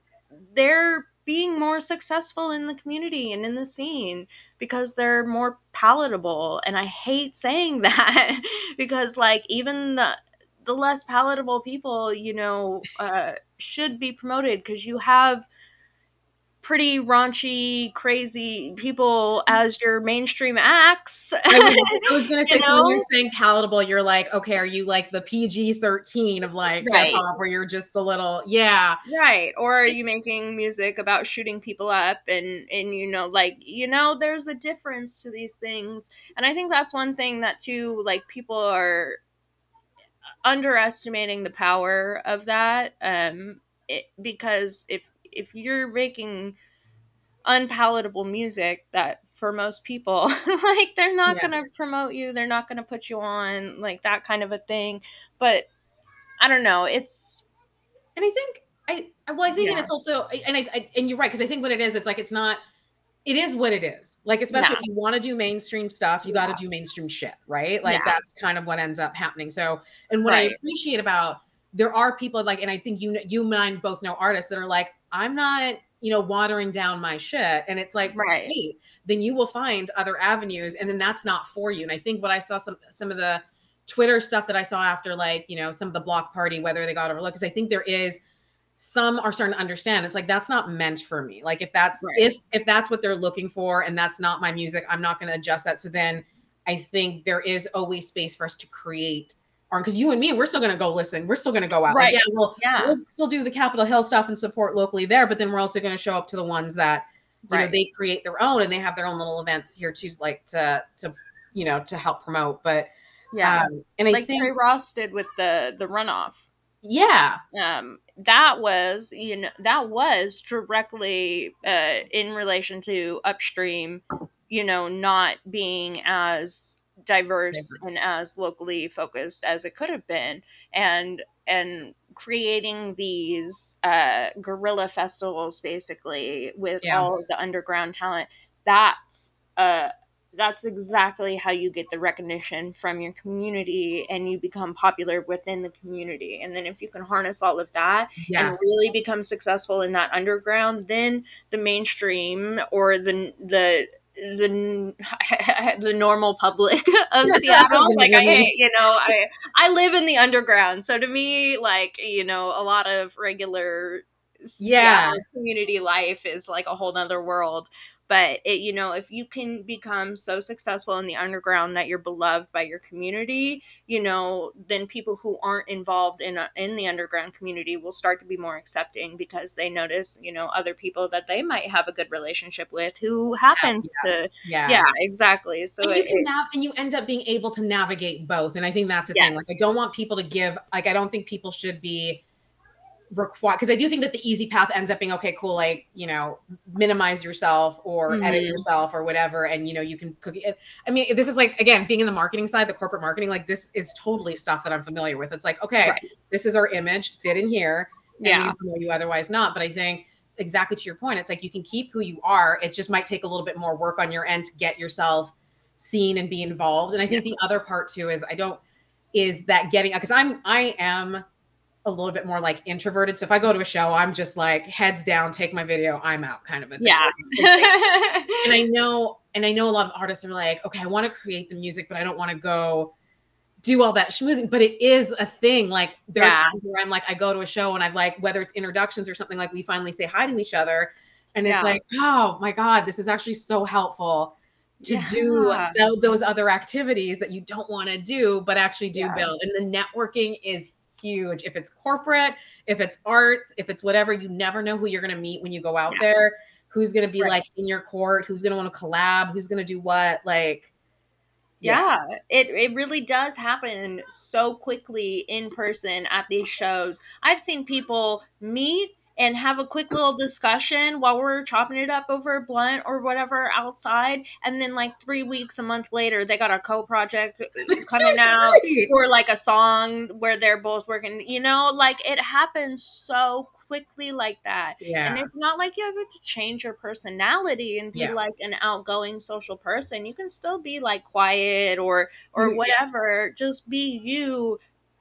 they're being more successful in the community and in the scene because they're more palatable. And I hate saying that because, like, even the the less palatable people, you know, uh, should be promoted because you have pretty raunchy, crazy people as your mainstream acts. I was, I was gonna say, You so when you're saying palatable, you're like, okay, are you like the PG 13 of like Right. hip hop where you're just a little, yeah, right or are you making music about shooting people up and and you know like you know there's a difference to these things and i think that's one thing that too like people are underestimating the power of that um it, because if if you're making unpalatable music that for most people like they're not Yeah. going to promote you they're not going to put you on like that kind of a thing but i don't know it's And I think I well, I think Yeah. it's also and I, I and you're right because I think what it is, it's like it's not. It is what it is. Like especially Yeah. if you want to do mainstream stuff, you got to do mainstream shit, right? Like Yeah. that's kind of what ends up happening. So, and what I appreciate about there are people like, and I think you you and I both know artists that are like, I'm not, you know, watering down my shit, and it's like, Right. hey, then you will find other avenues, and then that's not for you. And I think what I saw some some of the Twitter stuff that I saw after like, you know, some of the block party, whether they got overlooked, because I think there is some are starting to understand it's like that's not meant for me. Like if that's Right. if if that's what they're looking for and that's not my music i'm not going to adjust that. So then i think there is always space for us to create or because you and me we're still going to go listen we're still going to go out. Right. like, yeah we'll, yeah. we'll still do the capitol hill stuff and support locally there but then we're also going to show up to the ones that you know they create their own and they have their own little events here too like to to you know to help promote but yeah. um and i like think Trey Ross did with the the runoff yeah. Um that was you know that was directly uh in relation to upstream you know not being as diverse and as locally focused as it could have been. And and creating these uh guerrilla festivals basically with Yeah. all of the underground talent that's uh that's exactly how you get the recognition from your community and you become popular within the community. And then if you can harness all of that and really become successful in that underground, then the mainstream or the the the the normal public of Seattle, like I, you know, I I live in the underground, so to me, like you know, a lot of regular Yeah. Seattle community life is like a whole nother world but it, you know if you can become so successful in the underground that you're beloved by your community you know then people who aren't involved in a, in the underground community will start to be more accepting because they notice you know other people that they might have a good relationship with who happens to yeah yeah. Exactly. So and you it, nav- and you end up being able to navigate both and i think that's the thing like i don't want people to give like i don't think people should be required because i do think that the easy path ends up being okay cool like you know minimize yourself or edit Mhm. yourself or whatever and you know you can cook it i mean this is like again being in the marketing side the corporate marketing like this is totally stuff that i'm familiar with it's like okay Right. this is our image fit in here and Yeah. you otherwise not but i think exactly to your point it's like you can keep who you are it just might take a little bit more work on your end to get yourself seen and be involved and i think the other part too is i don't is that getting because i'm i am a little bit more like introverted so if i go to a show i'm just like heads down take my video i'm out kind of a thing yeah and I know, and I know a lot of artists are like, okay, I want to create the music, but I don't want to go do all that schmoozing. But it is a thing. Like there Yeah. are times where I'm like, I go to a show and I've like, whether it's introductions or something like we finally say hi to each other. And it's Yeah. like, oh my God, this is actually so helpful to do Yeah. tho- those other activities that you don't want to do, but actually do build. And the networking is huge. If it's corporate, if it's art, if it's whatever, you never know who you're going to meet when you go out Yeah. there. Who's going to be Right. like in your court? Who's going to want to collab? Who's going to do what? Like, Yeah, it, it really does happen so quickly in person at these shows. I've seen people meet and have a quick little discussion while we're chopping it up over a blunt or whatever outside. And then, like, three weeks, a month later, they got a co project coming out or like a song where they're both working. You know, like it happens so quickly like that. Yeah. And it's not like you have to change your personality and be Yeah. like an outgoing social person. You can still be like quiet or or Mm, yeah. whatever. Just be you.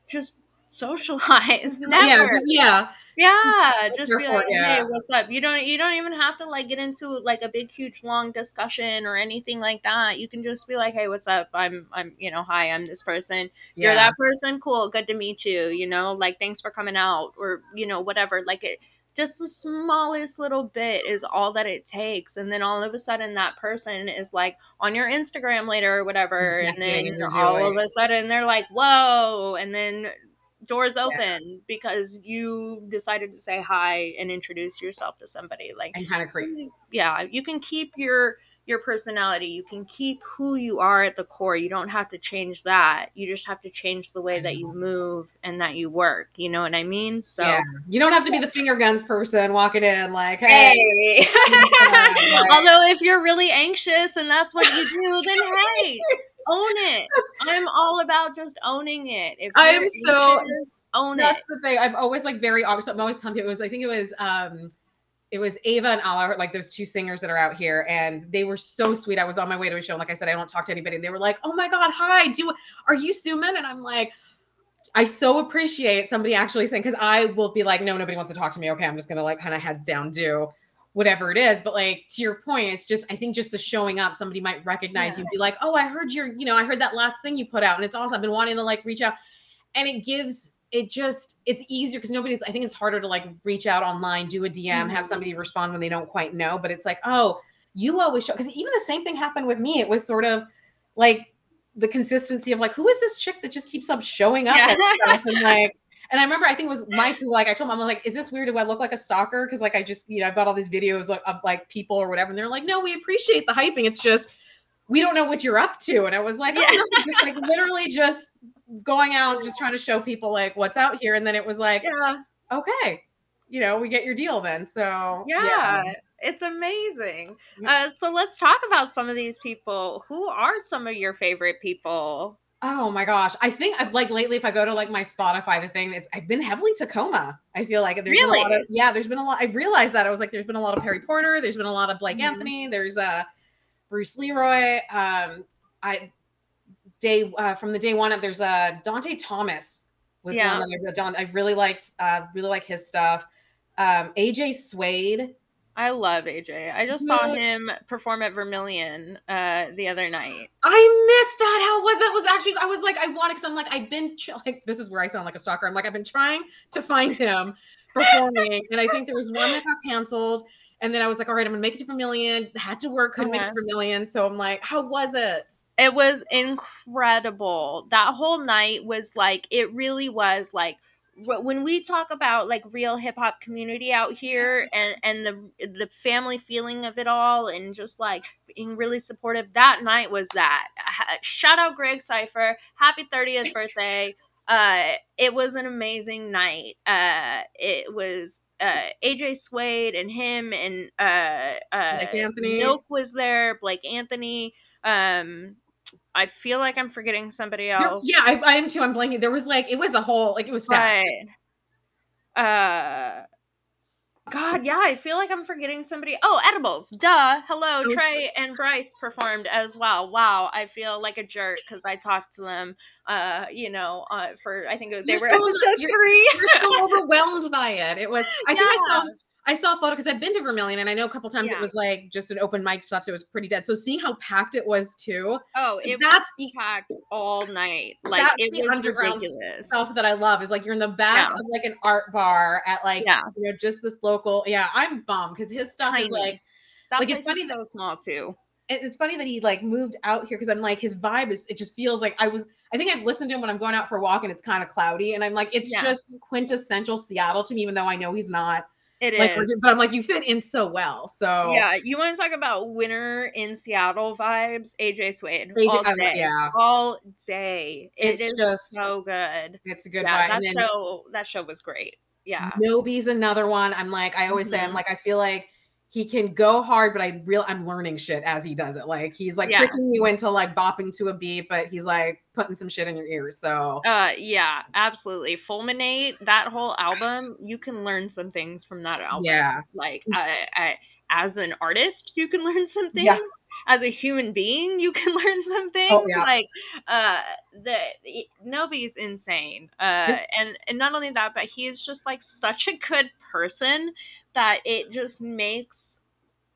Just socialize. Never. just- yeah. Yeah, just be like, yeah. hey, what's up? You don't you don't even have to like get into like a big huge long discussion or anything like that. You can just be like, hey, what's up? I'm I'm you know, hi, I'm this person. You're that person, cool, good to meet you, you know, like thanks for coming out or you know, whatever. Like it just the smallest little bit is all that it takes and then all of a sudden that person is like on your instagram later or whatever and then all of a sudden they're like whoa and then doors open because you decided to say hi and introduce yourself to somebody like and kind of creep. somebody- yeah you can keep your your personality you can keep who you are at the core you don't have to change that you just have to change the way that you mm-hmm. move and that you work you know what i mean so yeah. You don't have to be the finger guns person walking in like, hey. Hey. Yeah. Although if you're really anxious and that's what you do, then hey, own it. I'm all about just owning it. If I'm so- anxious, own it. That's the thing. I'm always like very obvious. I'm always telling people it was. I think it was. um it was Ava and Oliver, like those two singers that are out here, and they were so sweet. I was on my way to a show, and like I said, I don't talk to anybody. And they were like, "Oh my god, hi, do are you Suman?" And I'm like, I so appreciate somebody actually saying because I will be like, "No, nobody wants to talk to me." Okay, I'm just gonna like kind of heads down do whatever it is. But like to your point, it's just I think just the showing up, somebody might recognize Yeah. you, and be like, "Oh, I heard your, you know, I heard that last thing you put out, and it's awesome. I've been wanting to like reach out." and it gives it just it's easier because nobody's i think it's harder to like reach out online do a dm Mhm. have somebody respond when they don't quite know but it's like oh you always show because even the same thing happened with me it was sort of like the consistency of like who is this chick that just keeps up showing up Yeah. and like and I remember I think it was Mike who like I told him I'm like, is this weird? Do I look like a stalker? Because like I just you know I've got all these videos of, of like people or whatever, and they're like, no, we appreciate the hyping. It's just we don't know what you're up to. And I was like, oh, Yeah. no, just like literally just going out, just trying to show people like what's out here. And then it was like, yeah, okay, you know, we get your deal then. So yeah. It's amazing. Uh, so let's talk about some of these people. Who are some of your favorite people? Oh my gosh. I think I've like lately, if I go to like my Spotify, the thing it's I've been heavily Tacoma. I feel like there's been a lot Really? of yeah, there's been a lot. I realized that I was like, there's been a lot of Perry Porter, there's been a lot of Blake Mhm. Anthony, there's uh Bruce Leroy. Um I day uh from the day one up, there's uh Dante Thomas was Yeah. one that I, I really liked uh really like his stuff. Um AJ Suede. I love AJ. I just saw him perform at Vermillion uh, the other night. I missed that. How was that? Was actually I was like I wanted because I'm like I've been like this is where I sound like a stalker. I'm like I've been trying to find him performing, and I think there was one that got canceled, and then I was like, all right, I'm gonna make it to Vermillion. Had to work, couldn't make it Uh-huh. to Vermillion, so I'm like, how was it? It was incredible. That whole night was like, it really was like, when we talk about like real hip hop community out here and and the the family feeling of it all and just like being really supportive that night was that. Shout out Greg Cypher. Happy 30th birthday. Uh it was an amazing night. Uh it was uh AJ Suede and him and uh uh Blake Anthony. Milk was there Blake Anthony. Um I feel like I'm forgetting somebody else yeah, I, I am too. I'm blanking. There was like it was a whole like it was stacked. but uh God, yeah, I feel like I'm forgetting somebody. Oh, edibles. Duh. Hello, Oh. Trey and Bryce performed as well. Wow, I feel like a jerk because I talked to them. Uh, you know, uh, for I think they You're were so- episode you're- three. You're so overwhelmed by it. It was. I think I saw. I saw a photo because I've been to Vermillion, and I know a couple times Yeah. it was like just an open mic stuff, so it was pretty dead. So seeing how packed it was too, Oh, it That's was packed all night. Like that's it the was ridiculous. stuff that I love is like you're in the back Yeah. of like an art bar at like Yeah. you know just this local. Yeah, I'm bummed because his stuff Tiny. is like That like, it's funny so small too. it- it's funny that he like moved out here because I'm like his vibe is it just feels like I was I think I've listened to him when I'm going out for a walk and it's kind of cloudy and I'm like it's just quintessential Seattle to me even though I know he's not It like, is. but I'm like, you fit in so well. So Yeah, you want to talk about winter in Seattle vibes? AJ Suede AJ all day, yeah, all day. It It's is just- so good. it's a good Yeah, vibe. that show that show was great. Yeah, Nobi's another one. I'm like, I always say, I'm Mhm. like, I feel like he can go hard, but I real I'm learning shit as he does it. Like he's like tricking you into like bopping to a beat, but he's like putting some shit in your ears. So uh, yeah, absolutely. Fulminate that whole album. You can learn some things from that album. yeah, like I, I as an artist you can learn some things Yeah. as a human being you can learn some things Oh, yeah. like uh the Nobi's insane uh and and not only that but he is just like such a good person that it just makes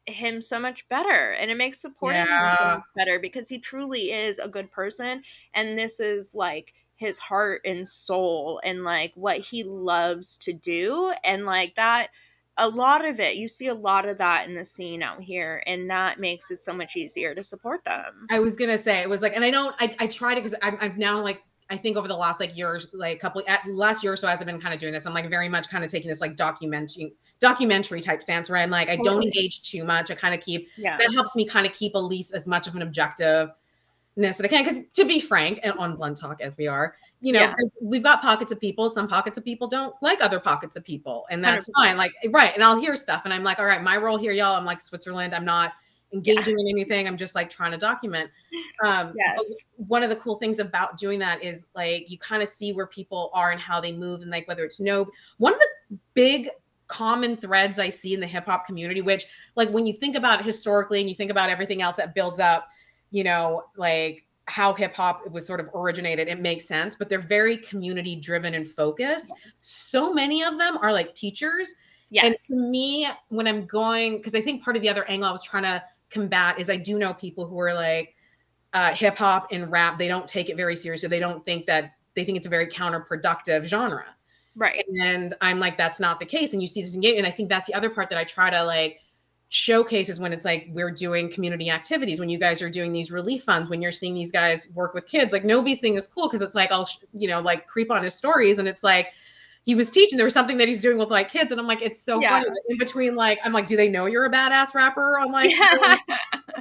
him so much better and it makes supporting him so much better because he truly is a good person and this is like his heart and soul and like what he loves to do and like that a lot of it you see a lot of that in the scene out here and that makes it so much easier to support them I was gonna say it was like, and I don't, I, I try to because I'm, I've now like, I think over the last like years, like a couple, at last year or so, as I've been kind of doing this, I'm like very much kind of taking this like documenting, documentary type stance where I'm like, I don't engage too much. I kind of keep yeah that helps me kind of keep at least as much of an objectiveness that I can. Because to be frank, and on Blunt Talk as we are, you know, Yeah. we've got pockets of people. Some pockets of people don't like other pockets of people, and that's 100%. fine. Like right, and I'll hear stuff, and I'm like, all right, my role here, y'all. I'm like Switzerland. I'm not engaging in anything. I'm just like trying to document. Um, Yes. One of the cool things about doing that is like you kind of see where people are and how they move, and like whether it's no. One of the big common threads I see in the hip hop community, which like when you think about it historically and you think about everything else that builds up, you know, like how hip hop was sort of originated, it makes sense, but they're very community driven and focused. So many of them are like teachers. And to me, when I'm going, because I think part of the other angle I was trying to combat is I do know people who are like uh, hip hop and rap, they don't take it very seriously. They don't think that they think it's a very counterproductive genre right and i'm like that's not the case and you see this engagement and i think that's the other part that i try to like showcase is when it's like we're doing community activities when you guys are doing these relief funds when you're seeing these guys work with kids like Nobi's thing is cool because it's like i'll you know like creep on his stories and it's like he was teaching there was something that he's doing with like kids and i'm like it's so Yeah. funny in between like i'm like do they know you're a badass rapper i'm like yeah.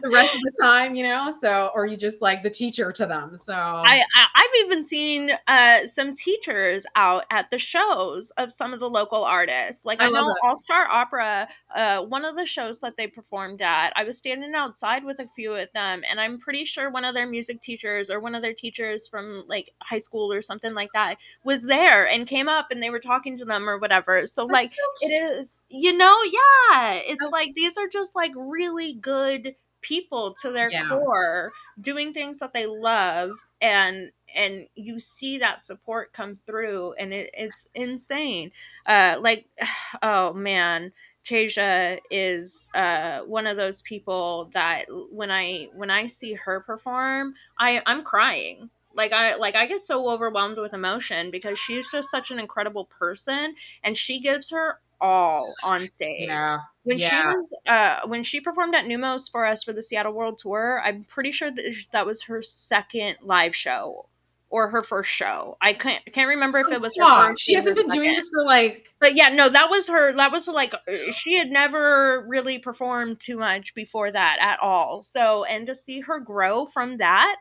the rest of the time you know so or you just like the teacher to them so I, I I've even seen uh, some teachers out at the shows of some of the local artists. Like I, I know. All Star Opera, uh, one of the shows that they performed at. I was standing outside with a few of them, and I'm pretty sure one of their music teachers or one of their teachers from like high school or something like that was there and came up and they were talking to them or whatever. So like so it is, you know, yeah, it's Oh. like these are just like really good people to their Yeah. core doing things that they love and and you see that support come through and it, it's insane uh like oh man Tasia is uh, one of those people that when I when I see her perform, I I'm crying. Like I like I get so overwhelmed with emotion because she's just such an incredible person and she gives her all on stage yeah when she was uh when she performed at Neumos for us for the Seattle World Tour, I'm pretty sure that that was her second live show or her first show. I can't can't remember if it was her Stop. first. she hasn't her been doing this for like But yeah, no, that was her. That was like uh, she had never really performed too much before that at all. So, and to see her grow from that,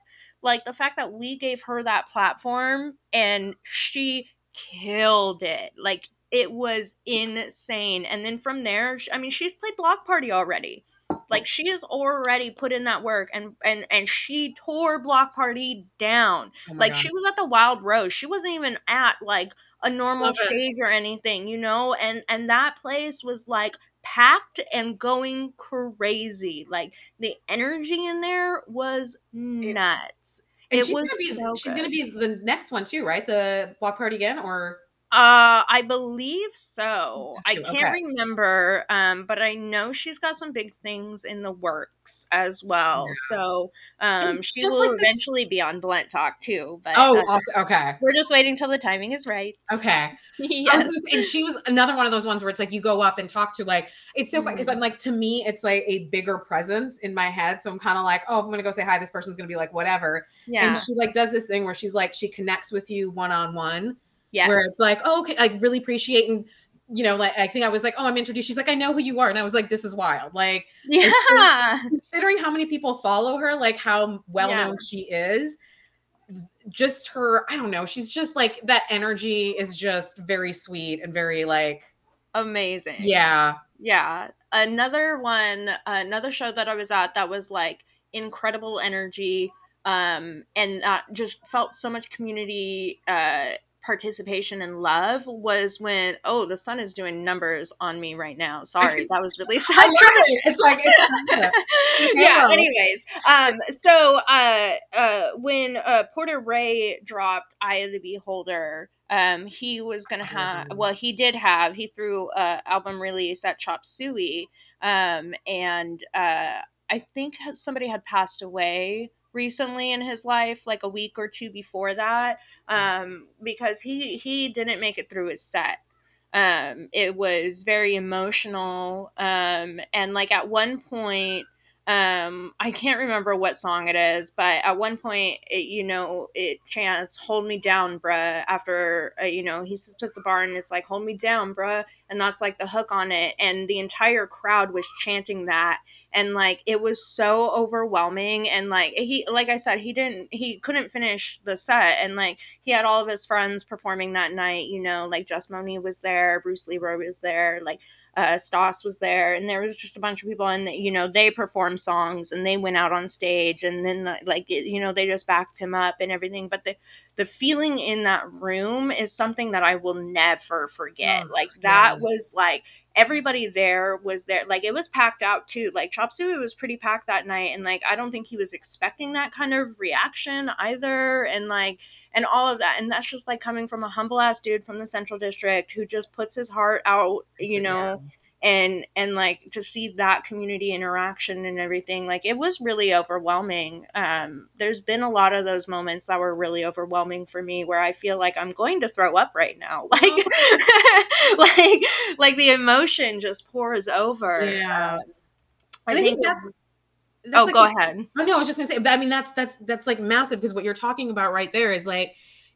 like the fact that we gave her that platform and she killed it. Like it was insane. And then from there, I mean, she's played Block Party already. Like she has already put in that work and and and she tore Block Party down oh like God. she was at the wild rose she wasn't even at like a normal Love it. stage or anything you know and and that place was like packed and going crazy like the energy in there was nuts And it she's was gonna be so she's good. gonna be the next one too, right? The block party again, or Uh, I believe so. I can't okay. remember, um, but I know she's got some big things in the works as well. Yeah. So, um, And she will like this- eventually be on Blunt Talk too. But oh, uh, also, okay, we're just waiting till the timing is right. okay. Yes. gonna and she was another one of those ones where it's like you go up and talk to like it's so funny because. I'm like to me it's like a bigger presence in my head, so I'm kind of like oh if I'm gonna go say hi, this person's gonna be like whatever, Yeah. and she like does this thing where she's like she connects with you one on one, yes. where it's like oh, okay, I really appreciate and you know, like I think I was like, oh, I'm introduced. She's like, I know who you are, and I was like, this is wild. Like, yeah, considering how many people follow her, like how well known yeah. she is, just her, I don't know, she's just like that energy is just very sweet and very like amazing. Yeah, yeah. Another one, another show that I was at that was like incredible energy um, and uh, just felt so much community uh, participation and love was when oh the sun is doing numbers on me right now. Sorry that was really sad. it's like it's, yeah anyways um so uh uh when uh porter ray dropped eye of the beholder um he was gonna have well he did have he threw a album release at chop suey um and uh i think somebody had passed away recently in his life, like a week or two before that, um, because he he didn't make it through his set. Um, it was very emotional, um, and like at one point, um i can't remember what song it is but at one point it, you know it chants hold me down bruh after uh, you know he sits a bar and it's like hold me down bruh and that's like the hook on it and the entire crowd was chanting that and like it was so overwhelming and like he like i said he didn't he couldn't finish the set and like he had all of his friends performing that night you know like JusMoni was there bruce leroy was there like uh, Stoss was there, and there was just a bunch of people, and you know they performed songs, and they went out on stage, and then like you know they just backed him up and everything. But the the feeling in that room is something that I will never forget. Oh, like that yeah. was like everybody there was there like it was packed out too. Like chop suey was pretty packed that night and like i don't think he was expecting that kind of reaction either and like and all of that and that's just like coming from a humble ass dude from the central district who just puts his heart out you know? yeah and and like to see that community interaction and everything like it was really overwhelming um, there's been a lot of those moments that were really overwhelming for me where i feel like i'm going to throw up right now like oh. like like the emotion just pours over yeah um, I, I, think, think that's that's oh, like go a, ahead. Oh no, I was just gonna say. I mean, that's that's that's like massive because what you're talking about right there is like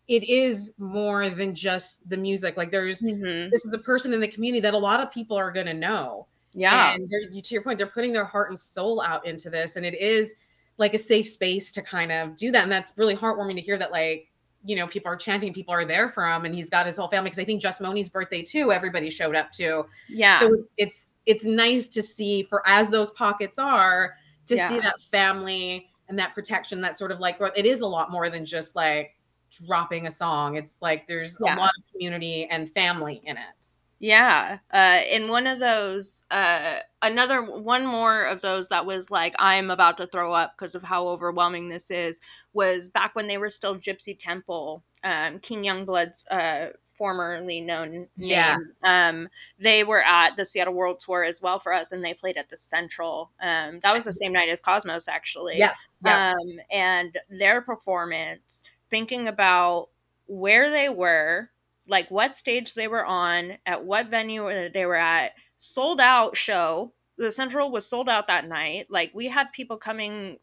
it is more than just the music. Like there's mm-hmm. this is a person in the community that a lot of people are going to know. Yeah. And to your point, they're putting their heart and soul out into this, and it is like a safe space to kind of do that. And that's really heartwarming to hear that, like, you know, people are chanting, people are there for him, and he's got his whole family. Because I think JusMoni's birthday too, everybody showed up to. Yeah. So it's it's it's nice to see for as those pockets are to yeah. see that family and that protection. That sort of like it is a lot more than just like dropping a song. It's like there's yeah. a lot of community and family in it. Yeah. Uh, in one of those, uh, another one more of those that was like, I'm about to throw up because of how overwhelming this is, was back when they were still Gypsy Temple, um, King Youngblood's uh, formerly known yeah. name. Um, they were at the Seattle World Tour as well for us, and they played at the Central. Um, that was the same night as Cosmos, actually. Yeah. yeah. Um, and their performance thinking about where they were, like what stage they were on, at what venue they were at, sold out show. The Central was sold out that night. Like we had people coming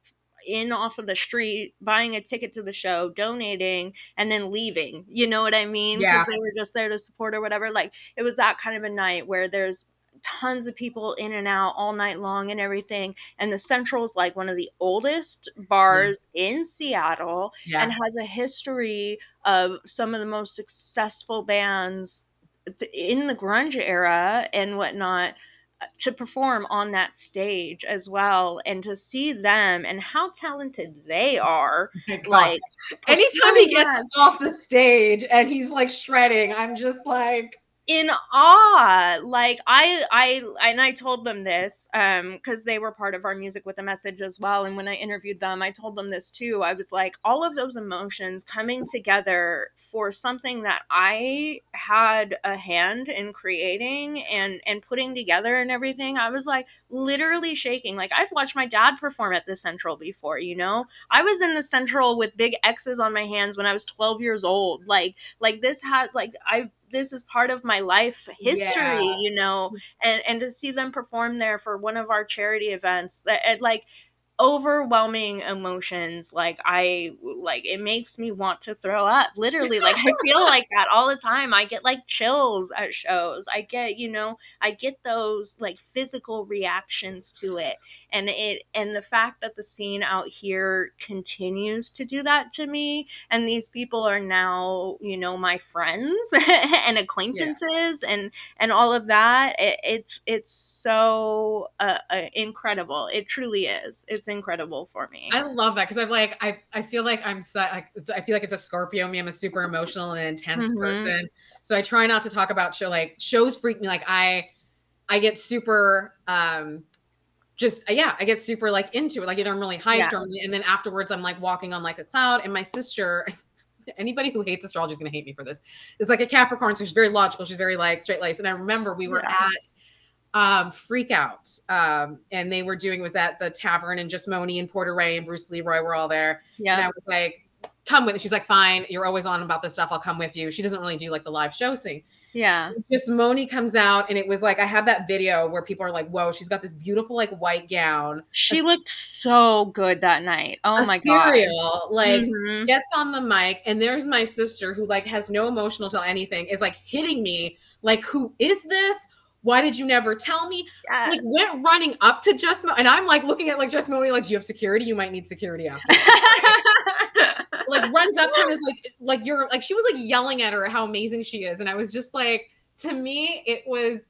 in off of the street, buying a ticket to the show, donating, and then leaving. You know what I mean? Because yeah. they were just there to support or whatever. Like it was that kind of a night where there's tons of people in and out all night long and everything. And the Central's like one of the oldest bars mm. in Seattle yeah. and has a history of some of the most successful bands in the grunge era and whatnot uh, to perform on that stage as well and to see them and how talented they are oh like anytime he gets off the stage and he's like shredding i'm just like in awe. Like i i and i told them this um because they were part of our music with a message as well. And when i interviewed them i told them this too. I was like all of those emotions coming together for something that i had a hand in creating and and putting together and everything i was like literally shaking. Like i've watched my dad perform at the central before you know? I was in the central with big x's on my hands when i was 12 years old. Like like this has like i've this is part of my life history yeah. you know and and to see them perform there for one of our charity events that like overwhelming emotions like i like it makes me want to throw up literally like i feel like that all the time. I get like chills at shows. I get you know i get those like physical reactions to it and it and the fact that the scene out here continues to do that to me and these people are now you know my friends and acquaintances yeah. and and all of that it, it's it's so uh, uh, incredible. It truly is. It's it's incredible for me. I love that because I'm like I I feel like I'm so, like I feel like it's a Scorpio me. I'm a super emotional and intense mm-hmm. person, so I try not to talk about show like shows freak me. Like I I get super um just yeah I get super like into it. Like either I'm really hyped yeah. or and then afterwards I'm like walking on like a cloud. And my sister. Anybody who hates astrology is going to hate me for this. It's like a Capricorn, so she's very logical. She's very like straight laced. And I remember we were yeah. at um, Freak Out. Um, and they were doing was at the tavern and JusMoni and Porter Ray and Bruce Leroy were all there. Yeah. And I was like, come with. She's like, fine, you're always on about this stuff. I'll come with you. She doesn't really do like the live show scene. Yeah. JusMoni comes out and it was like I have that video where people are like, whoa, she's got this beautiful like white gown. She looked so good that night. Oh my cereal, god. Like mm-hmm. gets on the mic and there's my sister who like has no emotional to anything, is like hitting me like, who is this? Why did you never tell me? Yes. Like went running up to Just Mo, and I'm like looking at like JusMoni, like, do you have security? You might need security after. like runs up to him is like like you're like she was like yelling at her how amazing she is. And I was just like, to me, it was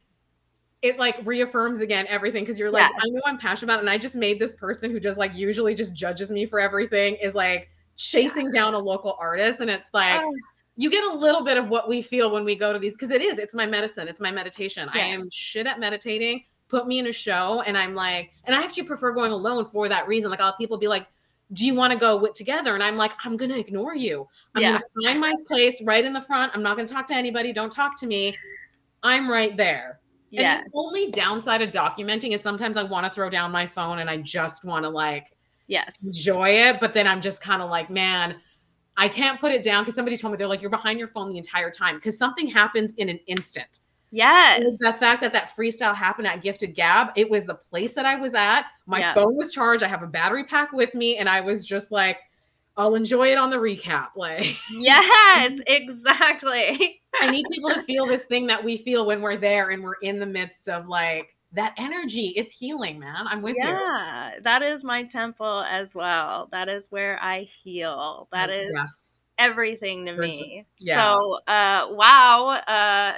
it like reaffirms again everything because you're like, yes. I know I'm passionate about it. And I just made this person who just like usually just judges me for everything is like chasing down a local artist. And it's like, oh you get a little bit of what we feel when we go to these because it is it's my medicine it's my meditation. Yeah. i am shit at meditating put me in a show and i'm like and i actually prefer going alone for that reason like i'll people be like do you want to go with together? And i'm like i'm gonna ignore you. I'm yeah. gonna find my place right in the front. I'm not gonna talk to anybody. Don't talk to me. I'm right there. Yes. and the only downside of documenting is sometimes i want to throw down my phone and i just want to like yes. enjoy it but then i'm just kind of like man I can't put it down because somebody told me they're like, you're behind your phone the entire time because something happens in an instant. Yes. The fact that that freestyle happened at Gifted Gab, it was the place that I was at. My yep. phone was charged. I have a battery pack with me. And I was just like, I'll enjoy it on the recap. Like, yes, exactly. I need people to feel this thing that we feel when we're there and we're in the midst of like that energy it's healing man i'm with yeah, you yeah that is my temple as well that is where i heal That is yes. everything to me yeah. so uh wow uh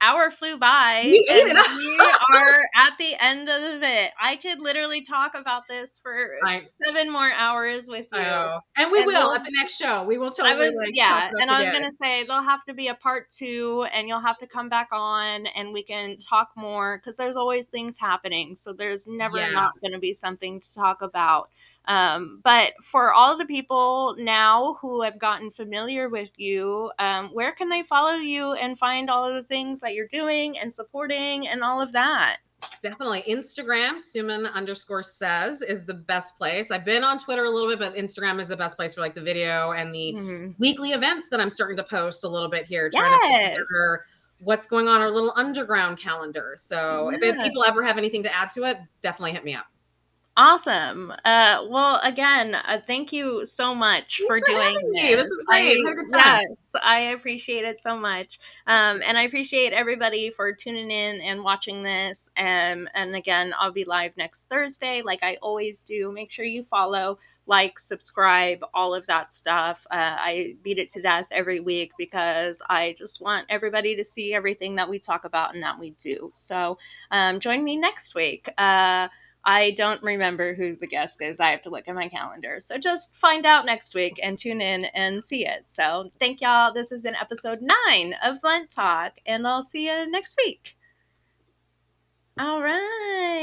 hour flew by we and we are at the end of it. I could literally talk about this for I, seven more hours with you. And we and will we'll, at the next show. We will tell I was like, yeah, and I was gonna say there'll have to be a part two and you'll have to come back on and we can talk more because there's always things happening. So there's never yes. not gonna be something to talk about. Um, but for all the people now who have gotten familiar with you, um, where can they follow you and find all of the things that you're doing and supporting and all of that? Definitely. Instagram, Suman underscore says is the best place. I've been on Twitter a little bit, but Instagram is the best place for like the video and the mm-hmm. weekly events that I'm starting to post a little bit here. Yes. what's going on our little underground calendar. So yes. if people ever have anything to add to it, definitely hit me up. Awesome. Uh, well, again, uh, thank you so much Thanks for, for doing this. This is great. I, yes, I appreciate it so much. Um, and I appreciate everybody for tuning in and watching this. Um, and again, I'll be live next Thursday, like I always do. Make sure you follow, like, subscribe, all of that stuff. Uh, I beat it to death every week because I just want everybody to see everything that we talk about and that we do. So um, join me next week. Uh, I don't remember who the guest is. I have to look at my calendar. So just find out next week and tune in and see it. So thank y'all. This has been episode nine of Blunt Talk, and I'll see you next week. All right.